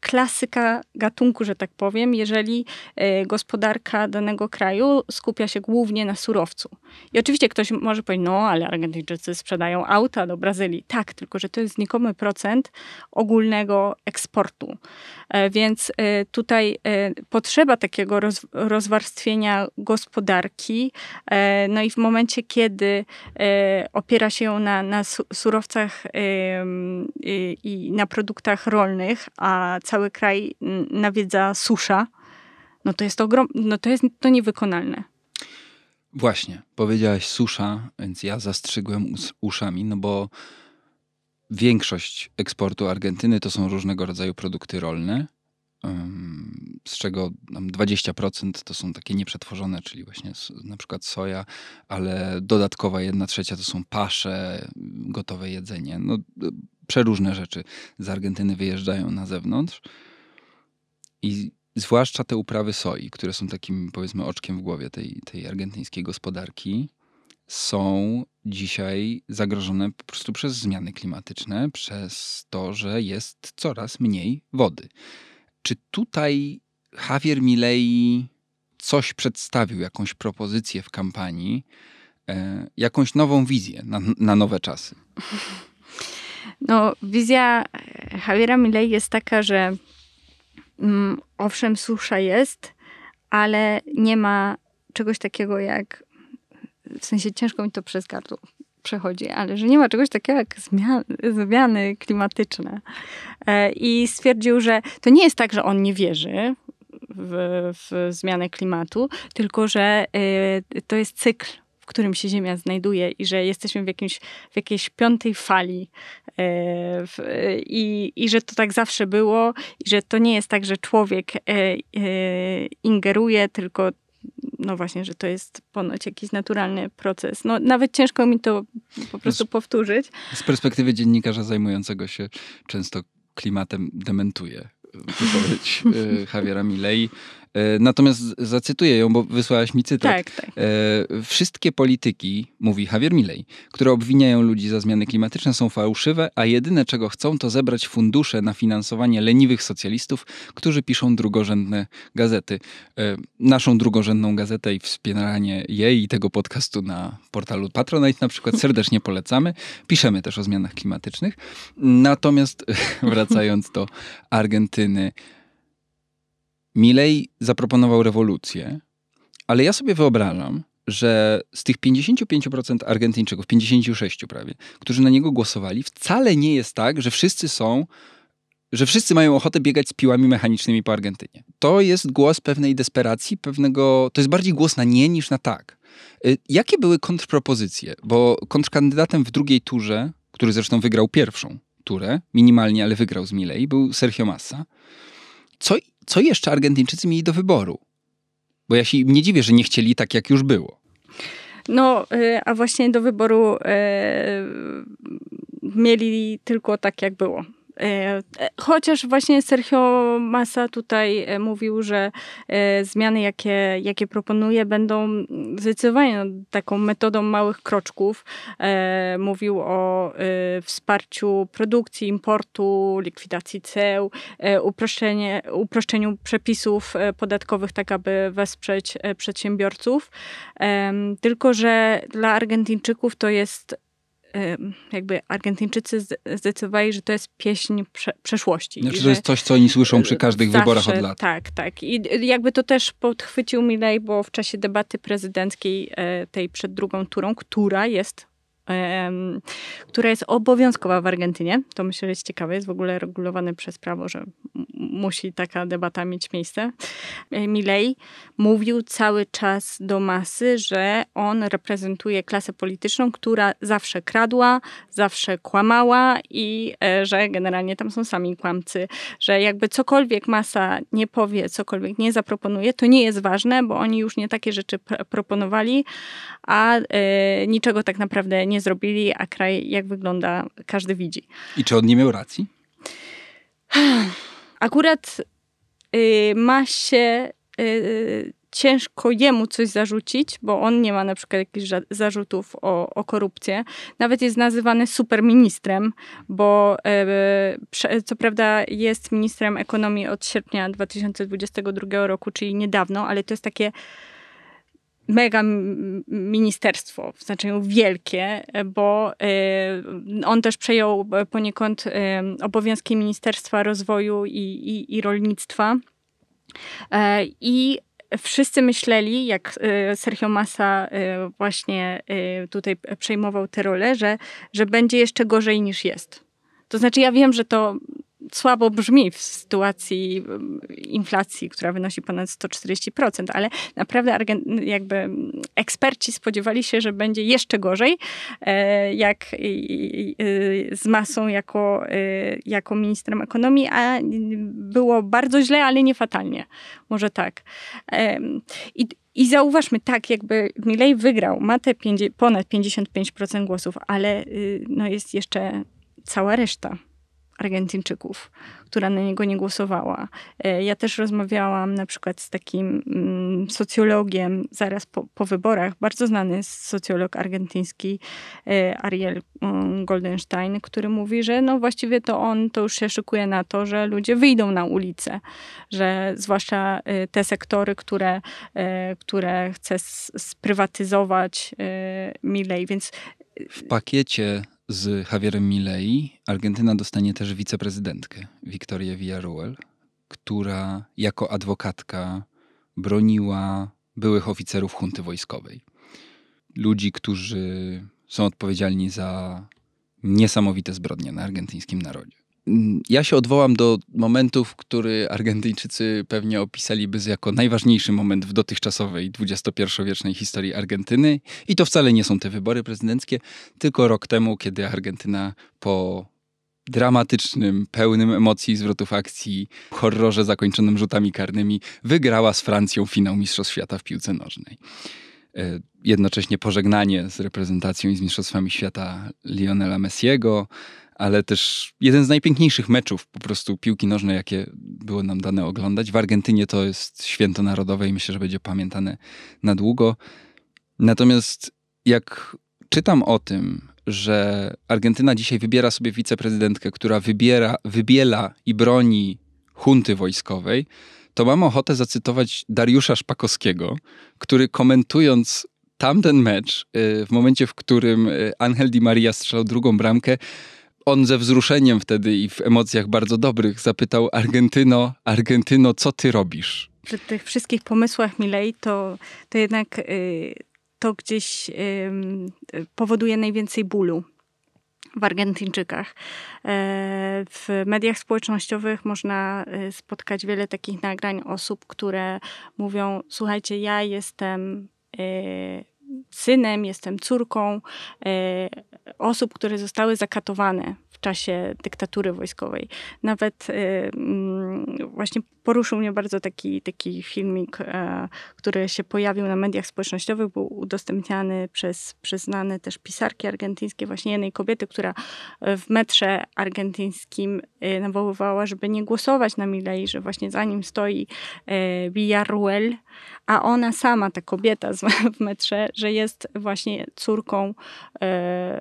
klasyka gatunku, że tak powiem, jeżeli e, gospodarka danego kraju skupia się głównie na surowcu. I oczywiście ktoś może powiedzieć, no ale Argentyńczycy sprzedają auta do Brazylii. Tak, tylko że to jest znikomy procent ogólnego eksportu. E, Więc e, tutaj potrzeba takiego roz, rozwarstwienia gospodarki. No i w momencie, kiedy opiera się ją na, na su- surowcach i na produktach rolnych, a cały kraj nawiedza susza, no to jest to, ogrom, no to jest to niewykonalne. Właśnie, powiedziałaś susza, więc ja zastrzygłem us- uszami, no bo większość eksportu Argentyny to są różnego rodzaju produkty rolne, z czego tam 20% to są takie nieprzetworzone, czyli właśnie na przykład soja, ale dodatkowa jedna trzecia to są pasze, gotowe jedzenie. No, przeróżne rzeczy z Argentyny wyjeżdżają na zewnątrz. I zwłaszcza te uprawy soi, które są takim, powiedzmy, oczkiem w głowie tej, tej argentyńskiej gospodarki, są dzisiaj zagrożone po prostu przez zmiany klimatyczne, przez to, że jest coraz mniej wody. Czy tutaj Javier Milei coś przedstawił, jakąś propozycję w kampanii, e, jakąś nową wizję na, na nowe czasy? No, wizja e, Javiera Milei jest taka, że mm, owszem, susza jest, ale nie ma czegoś takiego jak, w sensie ciężko mi to przez gardło przechodzi, ale że nie ma czegoś takiego jak zmiany, zmiany klimatyczne. E, I stwierdził, że to nie jest tak, że on nie wierzy w, w zmianę klimatu, tylko że e, to jest cykl, w którym się Ziemia znajduje i że jesteśmy w, jakimś, w jakiejś piątej fali e, w, i, i że to tak zawsze było i że to nie jest tak, że człowiek e, e, ingeruje, tylko no właśnie, że to jest ponoć jakiś naturalny proces. No nawet ciężko mi to po prostu powtórzyć. Z perspektywy dziennikarza zajmującego się często klimatem dementuje wypowiedź Javiera Milei. E, Natomiast zacytuję ją, bo wysłałaś mi cytat. Tak, tak. E, Wszystkie polityki, mówi Javier Milei, które obwiniają ludzi za zmiany klimatyczne są fałszywe, a jedyne czego chcą to zebrać fundusze na finansowanie leniwych socjalistów, którzy piszą drugorzędne gazety. E, Naszą drugorzędną gazetę i wspieranie jej i tego podcastu na portalu Patronite na przykład serdecznie polecamy. Piszemy też o zmianach klimatycznych. Natomiast wracając do Argentyny, Milei zaproponował rewolucję, ale ja sobie wyobrażam, że z tych 55% Argentyńczyków, 56 prawie, którzy na niego głosowali, wcale nie jest tak, że wszyscy są, że wszyscy mają ochotę biegać z piłami mechanicznymi po Argentynie. To jest głos pewnej desperacji, pewnego, to jest bardziej głos na nie niż na tak. Y, Jakie były kontrpropozycje? Bo kontrkandydatem w drugiej turze, który zresztą wygrał pierwszą turę, minimalnie, ale wygrał z Milei, był Sergio Massa. Co, co jeszcze Argentyńczycy mieli do wyboru? Bo ja się nie dziwię, że nie chcieli tak, jak już było. No, y, a właśnie do wyboru y, mieli tylko tak, jak było. E, e, chociaż właśnie Sergio Massa tutaj e, mówił, że zmiany, jakie, jakie proponuje, będą zdecydowanie no, taką metodą małych kroczków. Mówił o wsparciu produkcji, importu, likwidacji ceł, uproszczenie, uproszczeniu przepisów podatkowych, tak aby wesprzeć przedsiębiorców. Tylko, że dla Argentyńczyków to jest jakby Argentyńczycy zdecydowali, że to jest pieśń prze przeszłości. Znaczy, to jest coś, co oni słyszą przy każdych zawsze, wyborach od lat. Tak, tak. I jakby to też podchwycił Milley, bo w czasie debaty prezydenckiej e, tej przed drugą turą, która jest która jest obowiązkowa w Argentynie. To myślę, że jest ciekawe. Jest w ogóle regulowane przez prawo, że musi taka debata mieć miejsce. E, Milei mówił cały czas do masy, że on reprezentuje klasę polityczną, która zawsze kradła, zawsze kłamała i e, że generalnie tam są sami kłamcy, że jakby cokolwiek masa nie powie, cokolwiek nie zaproponuje, to nie jest ważne, bo oni już nie takie rzeczy proponowali, a e, niczego tak naprawdę nie zrobili, a kraj jak wygląda każdy widzi. I czy on nie miał racji? Akurat y, ma się y, ciężko jemu coś zarzucić, bo on nie ma na przykład jakichś zarzutów o, o korupcję. Nawet jest nazywany superministrem, bo y, co prawda jest ministrem ekonomii od sierpnia 2022 roku, czyli niedawno, ale to jest takie mega ministerstwo, w znaczeniu wielkie, bo y, on też przejął poniekąd y, obowiązki Ministerstwa Rozwoju i, i, i Rolnictwa. E, I wszyscy myśleli, jak y, Sergio Massa właśnie tutaj przejmował tę rolę, że, że będzie jeszcze gorzej niż jest. To znaczy, ja wiem, że to słabo brzmi w sytuacji mm, inflacji, która wynosi ponad 140%, ale naprawdę jakby eksperci spodziewali się, że będzie jeszcze gorzej, e, jak z masą jako, e, jako ministrem ekonomii, a było bardzo źle, ale nie fatalnie. Może tak. I, i zauważmy, tak, jakby Milei wygrał, ma te ponad 55% głosów, ale y, no jest jeszcze cała reszta. Argentyńczyków, która na niego nie głosowała. E, ja też rozmawiałam na przykład z takim mm, socjologiem zaraz po, po wyborach, bardzo znany socjolog argentyński e, Ariel mm, Goldenstein, który mówi, że no właściwie to on to już się szykuje na to, że ludzie wyjdą na ulicę, że zwłaszcza e, te sektory, które, które chce sprywatyzować Milej, więc w pakiecie z Javierem Milei Argentyna dostanie też wiceprezydentkę Victorię Villarruel, która jako adwokatka broniła byłych oficerów hunty wojskowej. Ludzi, którzy są odpowiedzialni za niesamowite zbrodnie na argentyńskim narodzie. Mm, ja się odwołam do momentów, który Argentyńczycy pewnie opisaliby jako najważniejszy moment w dotychczasowej XXI-wiecznej historii Argentyny. I to wcale nie są te wybory prezydenckie, tylko rok temu, kiedy Argentyna po dramatycznym, pełnym emocji, zwrotów akcji, horrorze zakończonym rzutami karnymi, wygrała z Francją finał Mistrzostw Świata w piłce nożnej. E, jednocześnie pożegnanie z reprezentacją i z Mistrzostwami Świata Lionela Messiego, ale też jeden z najpiękniejszych meczów po prostu piłki nożnej, jakie było nam dane oglądać. W Argentynie to jest święto narodowe i myślę, że będzie pamiętane na długo. Natomiast jak czytam o tym, że Argentyna dzisiaj wybiera sobie wiceprezydentkę, która wybiera, wybiela i broni hunty wojskowej, to mam ochotę zacytować Dariusza Szpakowskiego, który komentując tamten mecz, y, w momencie, w którym y, Angel Di Maria strzelał drugą bramkę, on ze wzruszeniem wtedy i w emocjach bardzo dobrych zapytał Argentyno, Argentyno, co ty robisz? Przy tych wszystkich pomysłach Milei to, to jednak y, to gdzieś y, powoduje najwięcej bólu w Argentyńczykach. E, w mediach społecznościowych można y, spotkać wiele takich nagrań osób, które mówią: Słuchajcie, ja jestem y, synem, jestem córką e, osób, które zostały zakatowane czasie dyktatury wojskowej. Nawet właśnie poruszył mnie bardzo taki, taki filmik, który się pojawił na mediach społecznościowych, był udostępniany przez, przez znane też pisarki argentyńskie, właśnie jednej kobiety, która w metrze argentyńskim nawoływała, żeby nie głosować na Milei, że właśnie za nim stoi Villarruel, a ona sama, ta kobieta w metrze, że jest właśnie córką e,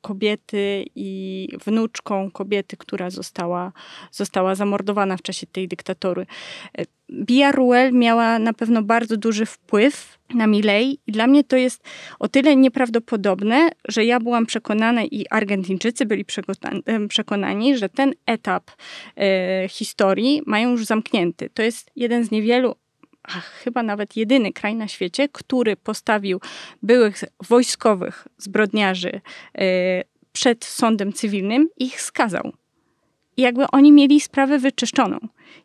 kobiety i wnuczką kobiety, która została, została zamordowana w czasie tej dyktatury. E, Bia Ruel miała na pewno bardzo duży wpływ na Milei i dla mnie to jest o tyle nieprawdopodobne, że ja byłam przekonana i Argentyńczycy byli przekonani, że ten etap e, historii mają już zamknięty. To jest jeden z niewielu chyba nawet jedyny kraj na świecie, który postawił byłych wojskowych zbrodniarzy e, przed sądem cywilnym ich skazał. I jakby oni mieli sprawę wyczyszczoną.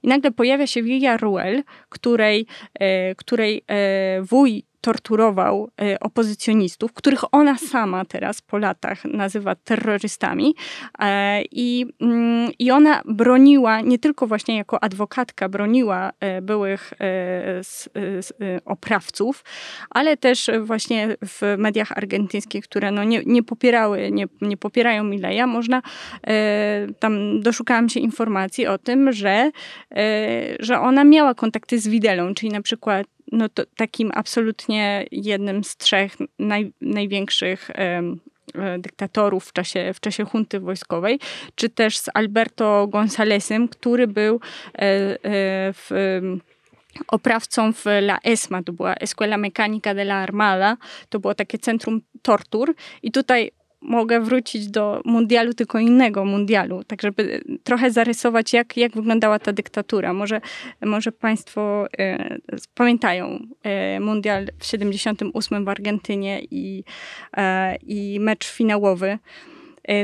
I nagle pojawia się Villa Ruel, której, e, której e, wuj torturował e, opozycjonistów, których ona sama teraz po latach nazywa terrorystami. E, I, mm, I ona broniła, nie tylko właśnie jako adwokatka, broniła e, byłych oprawców, ale też właśnie w mediach argentyńskich, które no nie, nie popierały, nie, nie popierają Mileja, można, tam doszukałam się informacji o tym, że, że ona miała kontakty z Widelą, czyli na przykład no to takim absolutnie jednym z trzech naj, największych e, dyktatorów w czasie, w czasie hunty wojskowej, czy też z Alberto Gonzalesem, który był e, e, w oprawcą w La ESMA, to była Escuela Mecánica de la Armada, to było takie centrum tortur. I tutaj mogę wrócić do mundialu, tylko innego mundialu, tak żeby trochę zarysować, jak, jak wyglądała ta dyktatura. Może, może Państwo e, pamiętają e, mundial w 78 w Argentynie i, e, i mecz finałowy.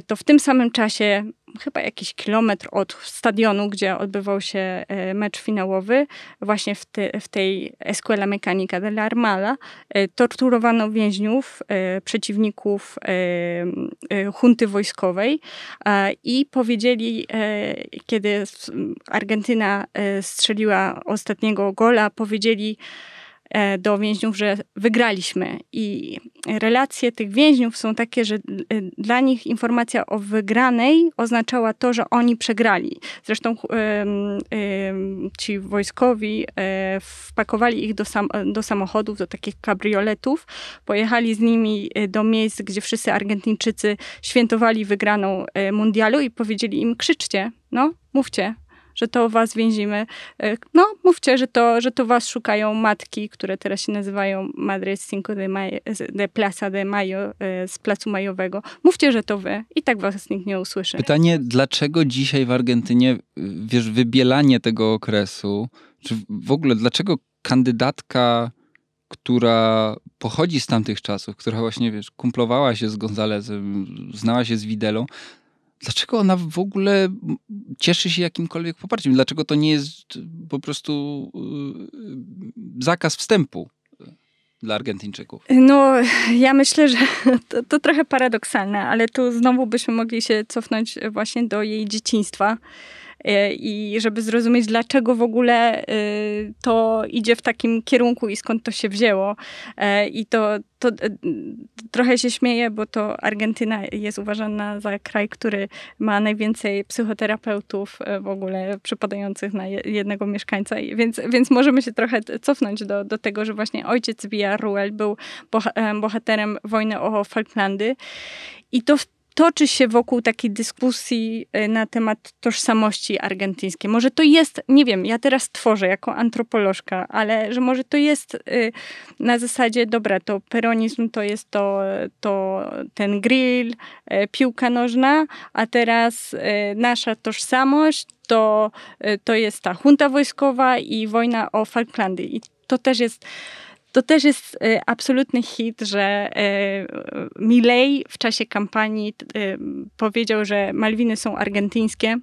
To w tym samym czasie chyba jakiś kilometr od stadionu, gdzie odbywał się e, mecz finałowy, właśnie w, te, w tej Escuela la Armada, e, torturowano więźniów, e, przeciwników hunty wojskowej i powiedzieli, kiedy Argentyna strzeliła ostatniego gola, powiedzieli, do więźniów, że wygraliśmy. I relacje tych więźniów są takie, że e, dla nich informacja o wygranej oznaczała to, że oni przegrali. Zresztą ci wojskowi e, wpakowali ich do, sam, do samochodów, do takich kabrioletów, pojechali z nimi do miejsc, gdzie wszyscy Argentyńczycy świętowali wygraną mundialu i powiedzieli im: krzyczcie, no, mówcie, że to was więzimy. E, no, mówcie, że to, że to was szukają matki, które teraz się nazywają Madre Cinco de, Mayo, de Plaza de Mayo, e, z Placu Majowego. Mówcie, że to wy. I tak was nikt nie usłyszy. Pytanie, dlaczego dzisiaj w Argentynie, wiesz, wybielanie tego okresu, czy w ogóle dlaczego kandydatka która pochodzi z tamtych czasów, która właśnie, wiesz, kumplowała się z Gonzalezem, znała się z Widelą, dlaczego ona w ogóle cieszy się jakimkolwiek poparciem? Dlaczego to nie jest po prostu y, zakaz wstępu dla Argentyńczyków? No, ja myślę, że to, to trochę paradoksalne, ale tu znowu byśmy mogli się cofnąć właśnie do jej dzieciństwa y, i żeby zrozumieć, dlaczego w ogóle y, to idzie w takim kierunku i skąd to się wzięło. I to, to e, trochę się śmieję, bo to Argentyna jest uważana za kraj, który ma najwięcej psychoterapeutów e, w ogóle przypadających na jednego mieszkańca, więc, więc możemy się trochę cofnąć do, do tego, że właśnie ojciec Villarruel był e, bohaterem wojny o Falklandy i to w toczy się wokół takiej dyskusji y, na temat tożsamości argentyńskiej. Może to jest, nie wiem, ja teraz tworzę jako antropolożka, ale że może to jest y, na zasadzie, dobra, to peronizm to jest to, to ten grill, y, piłka nożna, a teraz nasza tożsamość to, to jest ta junta wojskowa i wojna o Falklandy. I to też jest to też jest e, absolutny hit, że e, Milley w czasie kampanii e, powiedział, że Malwiny są argentyńskie.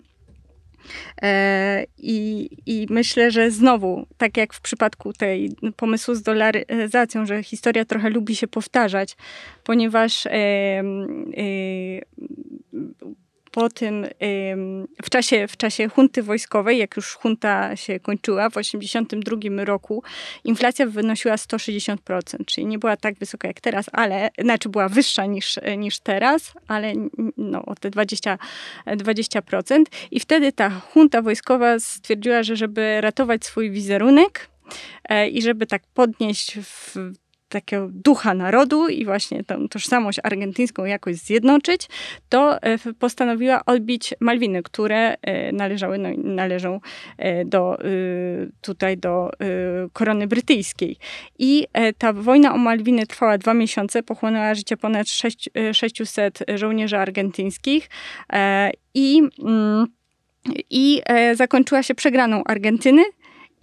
I, I myślę, że znowu, tak jak w przypadku tej pomysłu z dolaryzacją, że historia trochę lubi się powtarzać, ponieważ po tym w czasie, w czasie hunty wojskowej, jak już hunta się kończyła w 1982 roku, inflacja wynosiła 160%, czyli nie była tak wysoka jak teraz, ale, znaczy była wyższa niż, niż teraz, ale no, o te 20%, 20%. I wtedy ta junta wojskowa stwierdziła, że żeby ratować swój wizerunek, e, i żeby tak podnieść w takiego ducha narodu i właśnie tą tożsamość argentyńską jakoś zjednoczyć, to e, postanowiła odbić Malwiny, które e, należały, no, należą e, do, tutaj do korony brytyjskiej. I ta wojna o Malwiny trwała dwa miesiące, pochłonęła życie ponad 6, 600 żołnierzy argentyńskich i, mm, i zakończyła się przegraną Argentyny,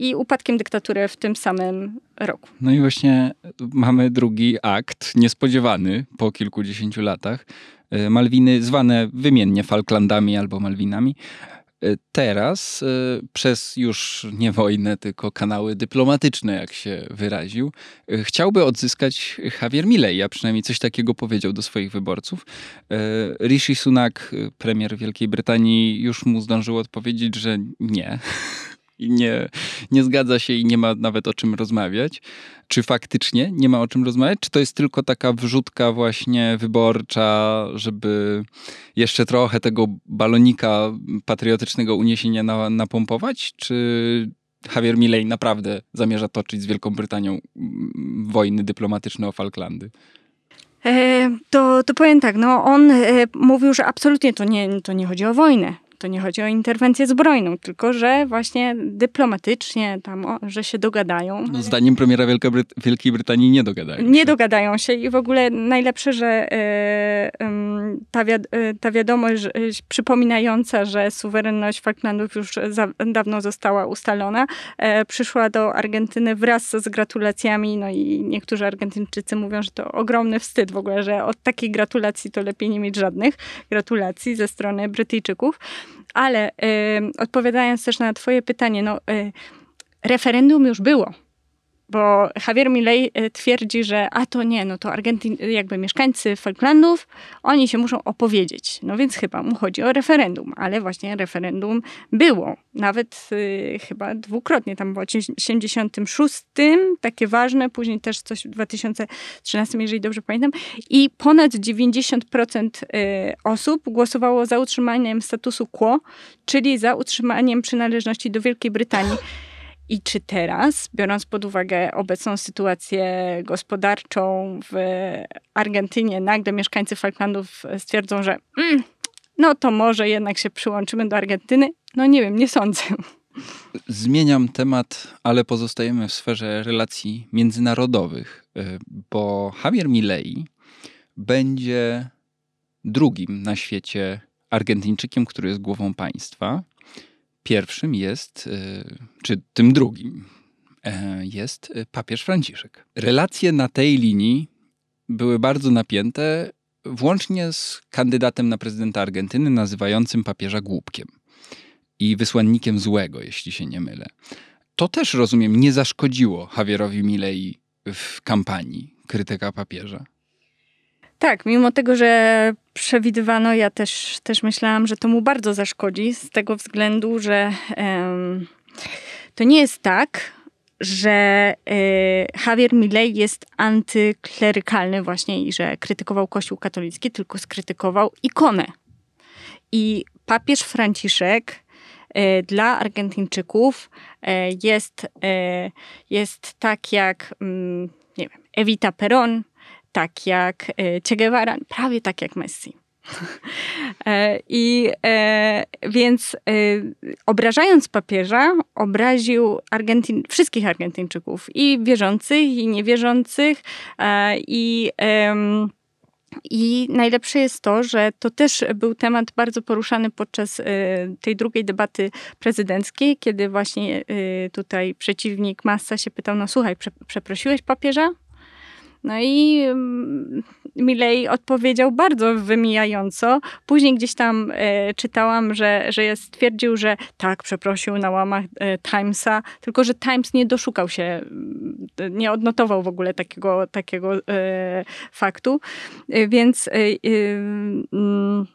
i upadkiem dyktatury w tym samym roku. No i właśnie mamy drugi akt, niespodziewany po kilkudziesięciu latach. E, Malwiny zwane wymiennie Falklandami albo Malwinami. E, teraz e, przez już nie wojnę, tylko kanały dyplomatyczne, jak się wyraził, chciałby odzyskać Javier Milei, a przynajmniej coś takiego powiedział do swoich wyborców. Rishi Sunak, premier Wielkiej Brytanii, już mu zdążył odpowiedzieć, że nie, i nie, nie zgadza się i nie ma nawet o czym rozmawiać. Czy faktycznie nie ma o czym rozmawiać? Czy to jest tylko taka wrzutka właśnie wyborcza, żeby jeszcze trochę tego balonika patriotycznego uniesienia na, napompować? Czy Javier Milei naprawdę zamierza toczyć z Wielką Brytanią mm, wojny dyplomatyczne o Falklandy? E, to, to powiem tak, no on e, mówił, że absolutnie to nie, to nie chodzi o wojnę to nie chodzi o interwencję zbrojną, tylko że właśnie dyplomatycznie tam, o, że się dogadają. No, zdaniem premiera Wielka Bryt Wielkiej Brytanii nie dogadają Nie dogadają się i w ogóle najlepsze, że e, ta, wi e, ta wiadomość e, przypominająca, że suwerenność Falklandów już za, dawno została ustalona, e, przyszła do Argentyny wraz z gratulacjami, no i niektórzy Argentyńczycy mówią, że to ogromny wstyd w ogóle, że od takiej gratulacji to lepiej nie mieć żadnych gratulacji ze strony Brytyjczyków. Ale odpowiadając też na Twoje pytanie, no, y, referendum już było bo Javier Milei e, twierdzi, że a to nie, no to Argentyn, jakby mieszkańcy Falklandów, oni się muszą opowiedzieć. No więc chyba mu chodzi o referendum, ale właśnie referendum było. Nawet y, chyba dwukrotnie, tam było w 1986, takie ważne, później też coś w 2013, jeżeli dobrze pamiętam. I ponad 90% y, osób głosowało za utrzymaniem statusu quo, czyli za utrzymaniem przynależności do Wielkiej Brytanii. I czy teraz, biorąc pod uwagę obecną sytuację gospodarczą w Argentynie, nagle mieszkańcy Falklandów stwierdzą, że mm, no to może jednak się przyłączymy do Argentyny? No nie wiem, nie sądzę. Zmieniam temat, ale pozostajemy w sferze relacji międzynarodowych, y, bo Javier Milei będzie drugim na świecie Argentyńczykiem, który jest głową państwa. Pierwszym jest, e, czy tym drugim, e, jest papież Franciszek. Relacje na tej linii były bardzo napięte, włącznie z kandydatem na prezydenta Argentyny, nazywającym papieża głupkiem i wysłannikiem złego, jeśli się nie mylę. To też, rozumiem, nie zaszkodziło Javierowi Milei w kampanii krytyka papieża. Tak, mimo tego, że przewidywano, ja też, też myślałam, że to mu bardzo zaszkodzi, z tego względu, że to nie jest tak, że e, Javier Milei jest antyklerykalny właśnie i że krytykował Kościół katolicki, tylko skrytykował ikonę. I papież Franciszek e, dla Argentyńczyków e, jest, jest tak jak, mm, nie wiem, Evita Peron, tak jak e, Che Guevara, prawie tak jak Messi. E, I e, więc e, obrażając papieża, obraził Argentyn, wszystkich Argentyńczyków, i wierzących, i niewierzących, e, i i najlepsze jest to, że to też był temat bardzo poruszany podczas e, tej drugiej debaty prezydenckiej, kiedy właśnie tutaj przeciwnik Massa się pytał, no słuchaj, przeprosiłeś papieża? No i mm, Milej odpowiedział bardzo wymijająco. Później gdzieś tam e, czytałam, że, że stwierdził, że tak, przeprosił na łamach e, Timesa, tylko że Times nie doszukał się, mm, nie odnotował w ogóle takiego, takiego e, faktu. E, więc e, e, mm,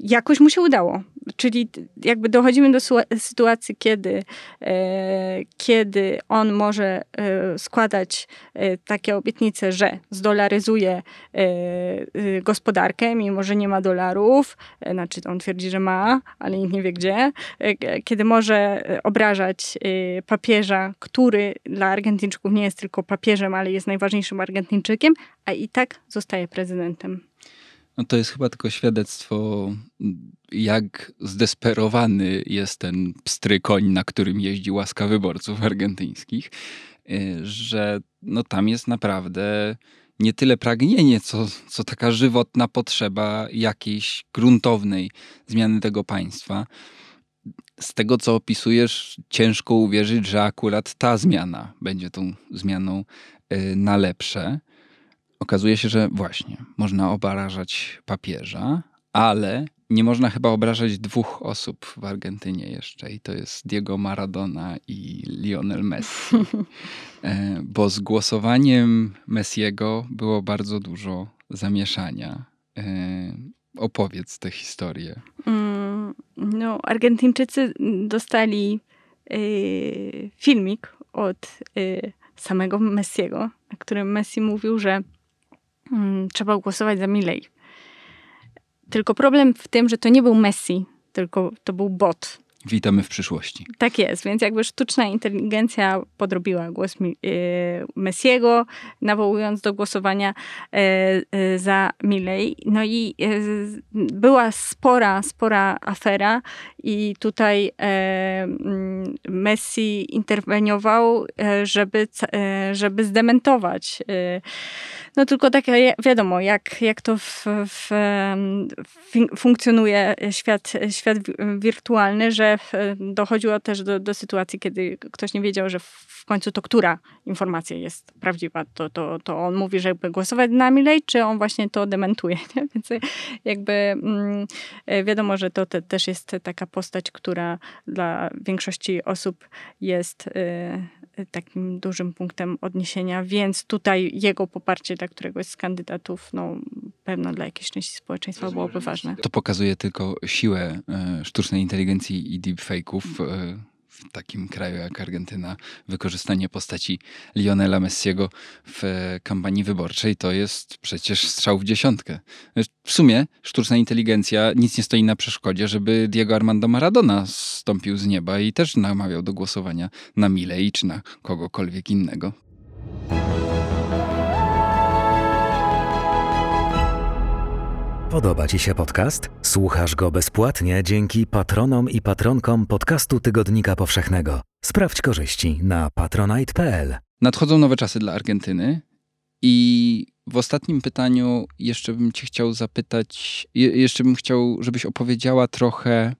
jakoś mu się udało. Czyli jakby dochodzimy do sytuacji, kiedy, e, kiedy on może e, składać e, takie obietnice, że zdolaryzuje gospodarkę, mimo że nie ma dolarów, znaczy on twierdzi, że ma, ale nikt nie wie gdzie, kiedy może obrażać papieża, który dla Argentyńczyków nie jest tylko papieżem, ale jest najważniejszym Argentyńczykiem, a i tak zostaje prezydentem. No to jest chyba tylko świadectwo, jak zdesperowany jest ten pstry koń, na którym jeździ łaska wyborców argentyńskich, y, że no tam jest naprawdę nie tyle pragnienie, co, co taka żywotna potrzeba jakiejś gruntownej zmiany tego państwa. Z tego, co opisujesz, ciężko uwierzyć, że akurat ta zmiana będzie tą zmianą y, na lepsze okazuje się, że właśnie można obrażać papieża, ale nie można chyba obrażać dwóch osób w Argentynie jeszcze i to jest Diego Maradona i Lionel Messi. E, bo z głosowaniem Messiego było bardzo dużo zamieszania. E, opowiedz tę historię. Mm, no, Argentyńczycy dostali y, filmik od samego Messiego, na którym Messi mówił, że trzeba głosować za Milej. Tylko problem w tym, że to nie był Messi, tylko to był bot. Witamy w przyszłości. Tak jest, więc jakby sztuczna inteligencja podrobiła głos y, Messiego, nawołując do głosowania y, y, za Milej. No i była spora, spora afera i tutaj mm, Messi interweniował, żeby, żeby zdementować no tylko tak wiadomo, jak, jak to w, w funkcjonuje świat, świat wirtualny, że dochodziło też do, do sytuacji, kiedy ktoś nie wiedział, że w końcu to która informacja jest prawdziwa. To, to, to on mówi, żeby głosować na Milej, czy on właśnie to dementuje. Nie? Więc jakby mm, wiadomo, że to te, też jest taka postać, która dla większości osób jest y, takim dużym punktem odniesienia, więc tutaj jego poparcie dla któregoś z kandydatów, no pewno dla jakiejś części społeczeństwa byłoby ważne. To pokazuje tylko siłę e, sztucznej inteligencji i deepfake'ów e, w takim kraju jak Argentyna wykorzystanie postaci Lionela Messiego w kampanii wyborczej to jest przecież strzał w dziesiątkę. W sumie sztuczna inteligencja nic nie stoi na przeszkodzie, żeby Diego Armando Maradona stąpił z nieba i też namawiał do głosowania na Milei czy na kogokolwiek innego. Podoba Ci się podcast? Słuchasz go bezpłatnie dzięki patronom i patronkom podcastu Tygodnika Powszechnego. Sprawdź korzyści na patronite.pl. Nadchodzą nowe czasy dla Argentyny i w ostatnim pytaniu jeszcze bym Cię chciał zapytać, jeszcze bym chciał, żebyś opowiedziała trochę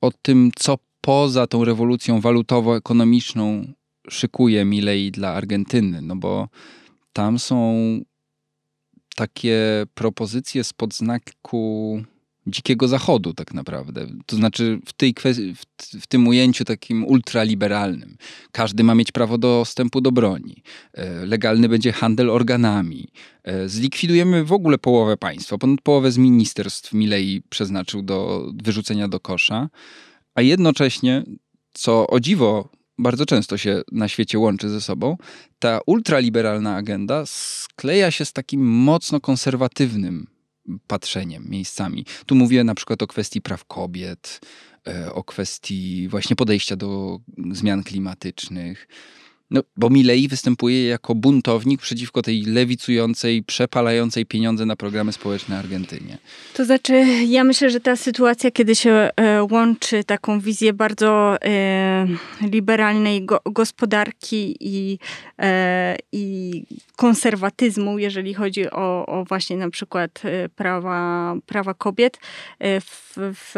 o tym, co poza tą rewolucją walutowo-ekonomiczną szykuje Milei dla Argentyny, no bo tam są takie propozycje spod znaku dzikiego zachodu tak naprawdę. To znaczy w, tej w, w, tym ujęciu takim ultraliberalnym. Każdy ma mieć prawo dostępu do broni. E, legalny będzie handel organami. E, zlikwidujemy w ogóle połowę państwa. Ponad połowę z ministerstw Milei przeznaczył do wyrzucenia do kosza. A jednocześnie, co o dziwo bardzo często się na świecie łączy ze sobą, ta ultraliberalna agenda skleja się z takim mocno konserwatywnym patrzeniem miejscami. Tu mówię na przykład o kwestii praw kobiet, e, o kwestii właśnie podejścia do zmian klimatycznych. No, bo Milei występuje jako buntownik przeciwko tej lewicującej, przepalającej pieniądze na programy społeczne Argentynie. To znaczy, ja myślę, że ta sytuacja, kiedy się e, łączy taką wizję bardzo e, liberalnej go, gospodarki i, e, i konserwatyzmu, jeżeli chodzi o, o właśnie na przykład e, prawa, prawa kobiet, e, w, w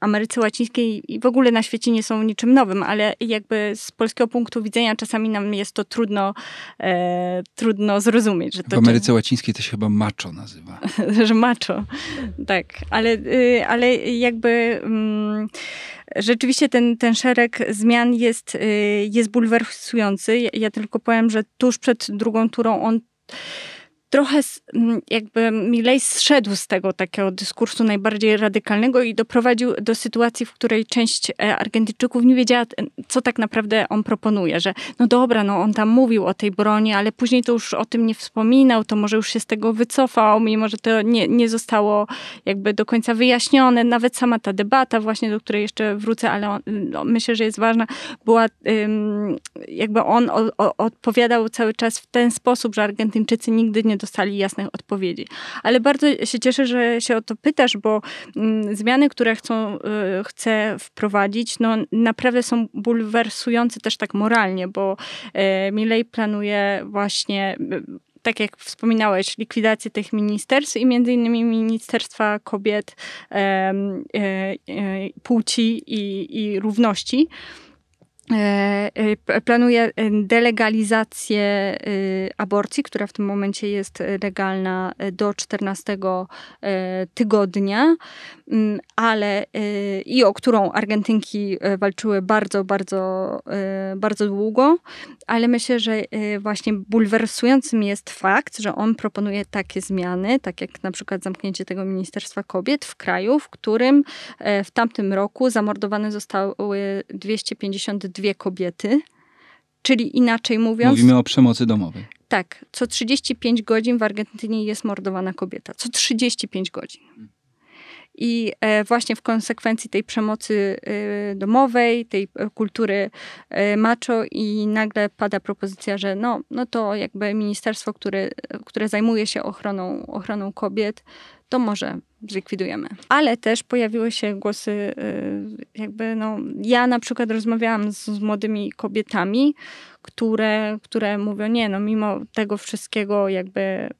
Ameryce Łacińskiej i w ogóle na świecie nie są niczym nowym, ale jakby z polskiego punktu widzenia czasami czasami nam jest to trudno, e, trudno zrozumieć. Że to, w Ameryce Łacińskiej to się chyba macho nazywa. że macho, tak. Ale, y, ale jakby... Mm, rzeczywiście ten, ten szereg zmian jest, y, jest bulwersujący. Ja, ja tylko powiem, że tuż przed drugą turą on trochę jakby Milei zszedł z tego takiego dyskursu najbardziej radykalnego i doprowadził do sytuacji, w której część e, Argentyńczyków nie wiedziała, co tak naprawdę on proponuje, że no dobra, no on tam mówił o tej broni, ale później to już o tym nie wspominał, to może już się z tego wycofał, mimo że to nie, nie zostało jakby do końca wyjaśnione. Nawet sama ta debata właśnie, do której jeszcze wrócę, ale on, no, myślę, że jest ważna, była jakby on o, o, odpowiadał cały czas w ten sposób, że Argentyńczycy nigdy nie dostali jasnych odpowiedzi. Ale bardzo się cieszę, że się o to pytasz, bo mm, zmiany, które chcą, y, chce wprowadzić, no naprawdę są bulwersujące też tak moralnie, bo y, Milei planuje właśnie tak jak wspominałeś, likwidację tych ministerstw i między innymi Ministerstwa Kobiet, e, e, Płci i, i Równości. E, e, planuje e, delegalizację aborcji, która w tym momencie jest legalna do 14 tygodnia, mm, ale i o którą Argentynki walczyły bardzo, bardzo, bardzo długo, ale myślę, że właśnie bulwersującym jest fakt, że on proponuje takie zmiany, tak jak na przykład zamknięcie tego Ministerstwa Kobiet w kraju, w którym w tamtym roku zamordowane zostały 252 dwie kobiety, czyli inaczej mówiąc. Mówimy o przemocy domowej. Tak, co 35 godzin w Argentynie jest mordowana kobieta. Co 35 godzin. I e, właśnie w konsekwencji tej przemocy e, domowej, tej e, kultury macho i nagle pada propozycja, że no, no to jakby ministerstwo, które, które zajmuje się ochroną, ochroną kobiet, to może zlikwidujemy. Ale też pojawiły się głosy, y, jakby, no, ja na przykład rozmawiałam z, z młodymi kobietami, które, które mówią, nie, no, mimo tego wszystkiego, jakby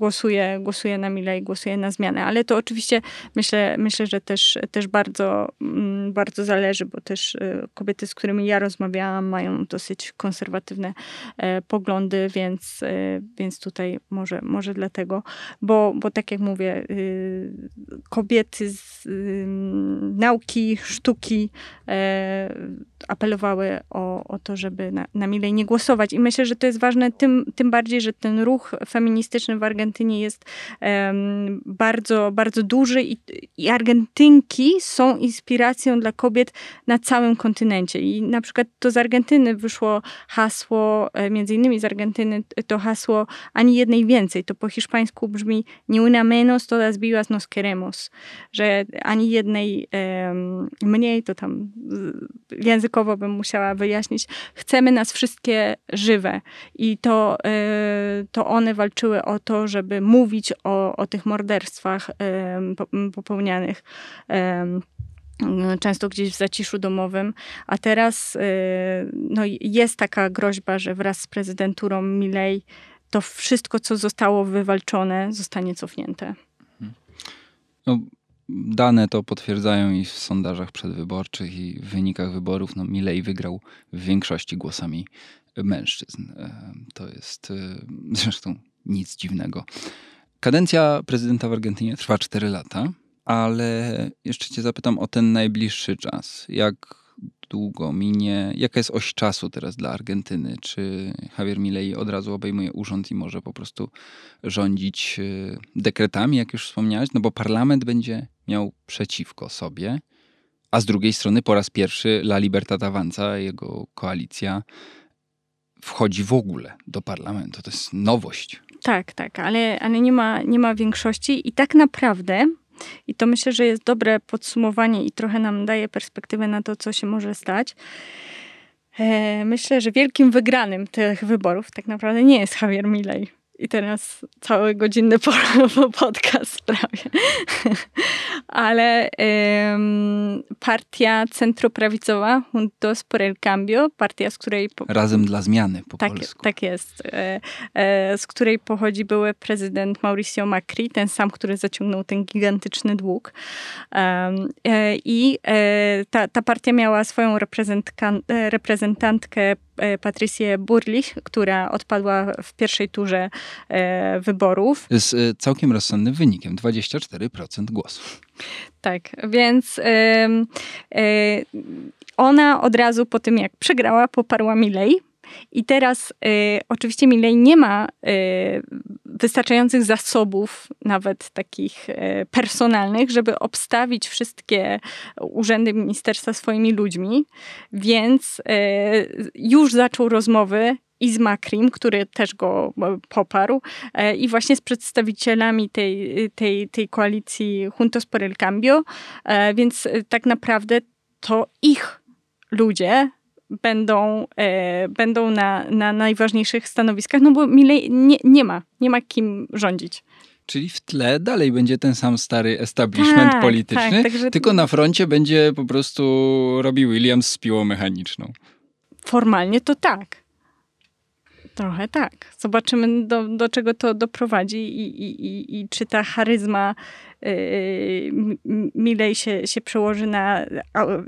głosuje, głosuje na Mile i głosuje na zmianę. Ale to oczywiście myślę, myślę że też, też bardzo, mm, bardzo zależy, bo też y, kobiety, z którymi ja rozmawiałam, mają dosyć konserwatywne e, poglądy, więc, e, więc tutaj może, może dlatego, bo, bo tak jak mówię, y, kobiety z nauki, sztuki e, apelowały o, o to, żeby na, na Milej nie głosować. I myślę, że to jest ważne tym, tym bardziej, że ten ruch feministyczny w Argentynie Argentynie jest um, bardzo, bardzo duży i, i Argentynki są inspiracją dla kobiet na całym kontynencie. I na przykład to z Argentyny wyszło hasło, e, między innymi z Argentyny to hasło ani jednej więcej. To po hiszpańsku brzmi ni una menos, todas vivas nos queremos. Że ani jednej um, mniej, to tam językowo bym musiała wyjaśnić. Chcemy nas wszystkie żywe. I to, e, to one walczyły o to, żeby mówić o, o tych morderstwach popełnianych często gdzieś w zaciszu domowym, a teraz y, no, jest taka groźba, że wraz z prezydenturą Milei to wszystko, co zostało wywalczone, zostanie cofnięte. No, dane to potwierdzają i w sondażach przedwyborczych i w wynikach wyborów. No, Milei wygrał w większości głosami mężczyzn. To jest y, zresztą nic dziwnego. Kadencja prezydenta w Argentynie trwa 4 lata, ale jeszcze cię zapytam o ten najbliższy czas. Jak długo minie, jaka jest oś czasu teraz dla Argentyny? Czy Javier Milei od razu obejmuje urząd i może po prostu rządzić y, dekretami, jak już wspomniałeś? No bo parlament będzie miał przeciwko sobie, a z drugiej strony po raz pierwszy La Libertad Avanza, jego koalicja, wchodzi w ogóle do parlamentu. To jest nowość. Tak, tak, ale, ale nie, ma, nie ma większości i tak naprawdę, i to myślę, że jest dobre podsumowanie i trochę nam daje perspektywę na to, co się może stać. E, myślę, że wielkim wygranym tych wyborów tak naprawdę nie jest Javier Milei i teraz cały godzinny podcast prawie. Ale partia centroprawicowa Juntos por el Cambio, partia, z której... Po... Razem dla zmiany po tak, polsku. Tak jest. E, e, z której pochodzi były prezydent Mauricio Macri, ten sam, który zaciągnął ten gigantyczny dług. E, I ta, ta partia miała swoją reprezentantkę E, Patrycję Burlich, która odpadła w pierwszej turze e, wyborów. Z e, całkiem rozsądnym wynikiem 24% głosów. Tak, więc ona od razu po tym, jak przegrała, poparła Milei I teraz y, oczywiście Milley nie ma y, wystarczających zasobów, nawet takich y, personalnych, żeby obstawić wszystkie urzędy ministerstwa swoimi ludźmi, więc y, już zaczął rozmowy i z Makrim, który też go e, poparł, e, i właśnie z przedstawicielami tej, tej, tej koalicji Juntos por el Cambio, e, więc tak naprawdę to ich ludzie będą, będą na, na najważniejszych stanowiskach, no bo Milei nie, nie ma, nie ma kim rządzić. Czyli w tle dalej będzie ten sam stary establishment tak, polityczny, tak, także... tylko na froncie będzie po prostu robi Williams z piłą mechaniczną. Formalnie to tak. Trochę tak. Zobaczymy, do, do czego to doprowadzi i, i, i, i czy ta charyzma yy, milej się, się przełoży na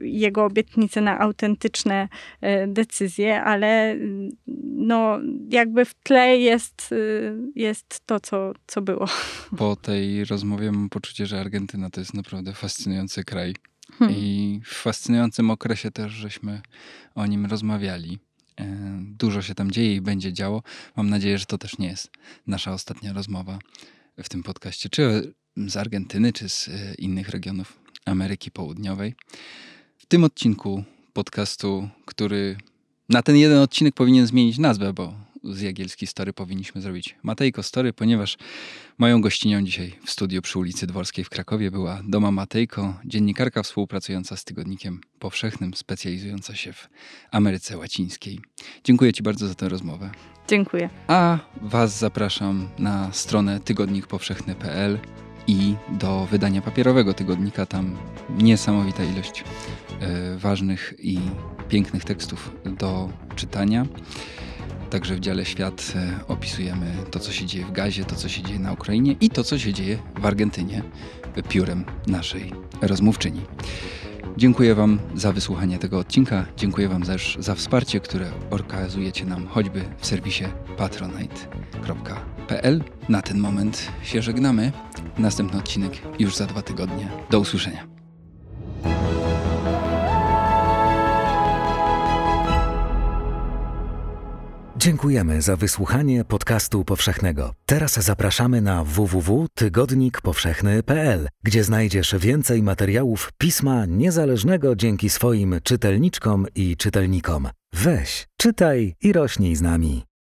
jego obietnice na autentyczne yy, decyzje, ale no, jakby w tle jest, jest to, co, co było. Po tej rozmowie mam poczucie, że Argentyna to jest naprawdę fascynujący kraj. Hmm. I w fascynującym okresie też żeśmy o nim rozmawiali. E, dużo się tam dzieje i będzie działo. Mam nadzieję, że to też nie jest nasza ostatnia rozmowa w tym podcaście, czy z Argentyny, czy z e, innych regionów Ameryki Południowej. W tym odcinku podcastu, który na ten jeden odcinek powinien zmienić nazwę, bo z Jagielski Story powinniśmy zrobić Matejko Story, ponieważ moją gościnią dzisiaj w studiu przy ulicy Dworskiej w Krakowie była Doma Matejko, dziennikarka współpracująca z Tygodnikiem Powszechnym, specjalizująca się w Ameryce Łacińskiej. Dziękuję Ci bardzo za tę rozmowę. Dziękuję. A Was zapraszam na stronę tygodnikpowszechny.pl i do wydania papierowego tygodnika. Tam niesamowita ilość y, ważnych i pięknych tekstów do czytania. Także w dziale świat e, opisujemy to, co się dzieje w Gazie, to, co się dzieje na Ukrainie i to, co się dzieje w Argentynie piórem naszej rozmówczyni. Dziękuję Wam za wysłuchanie tego odcinka. Dziękuję Wam też za wsparcie, które okazujecie nam choćby w serwisie patronite.pl. Na ten moment się żegnamy. Następny odcinek już za dwa tygodnie. Do usłyszenia. Dziękujemy za wysłuchanie podcastu powszechnego. Teraz zapraszamy na www.tygodnikpowszechny.pl, gdzie znajdziesz więcej materiałów pisma niezależnego dzięki swoim czytelniczkom i czytelnikom. Weź, czytaj i rośnij z nami.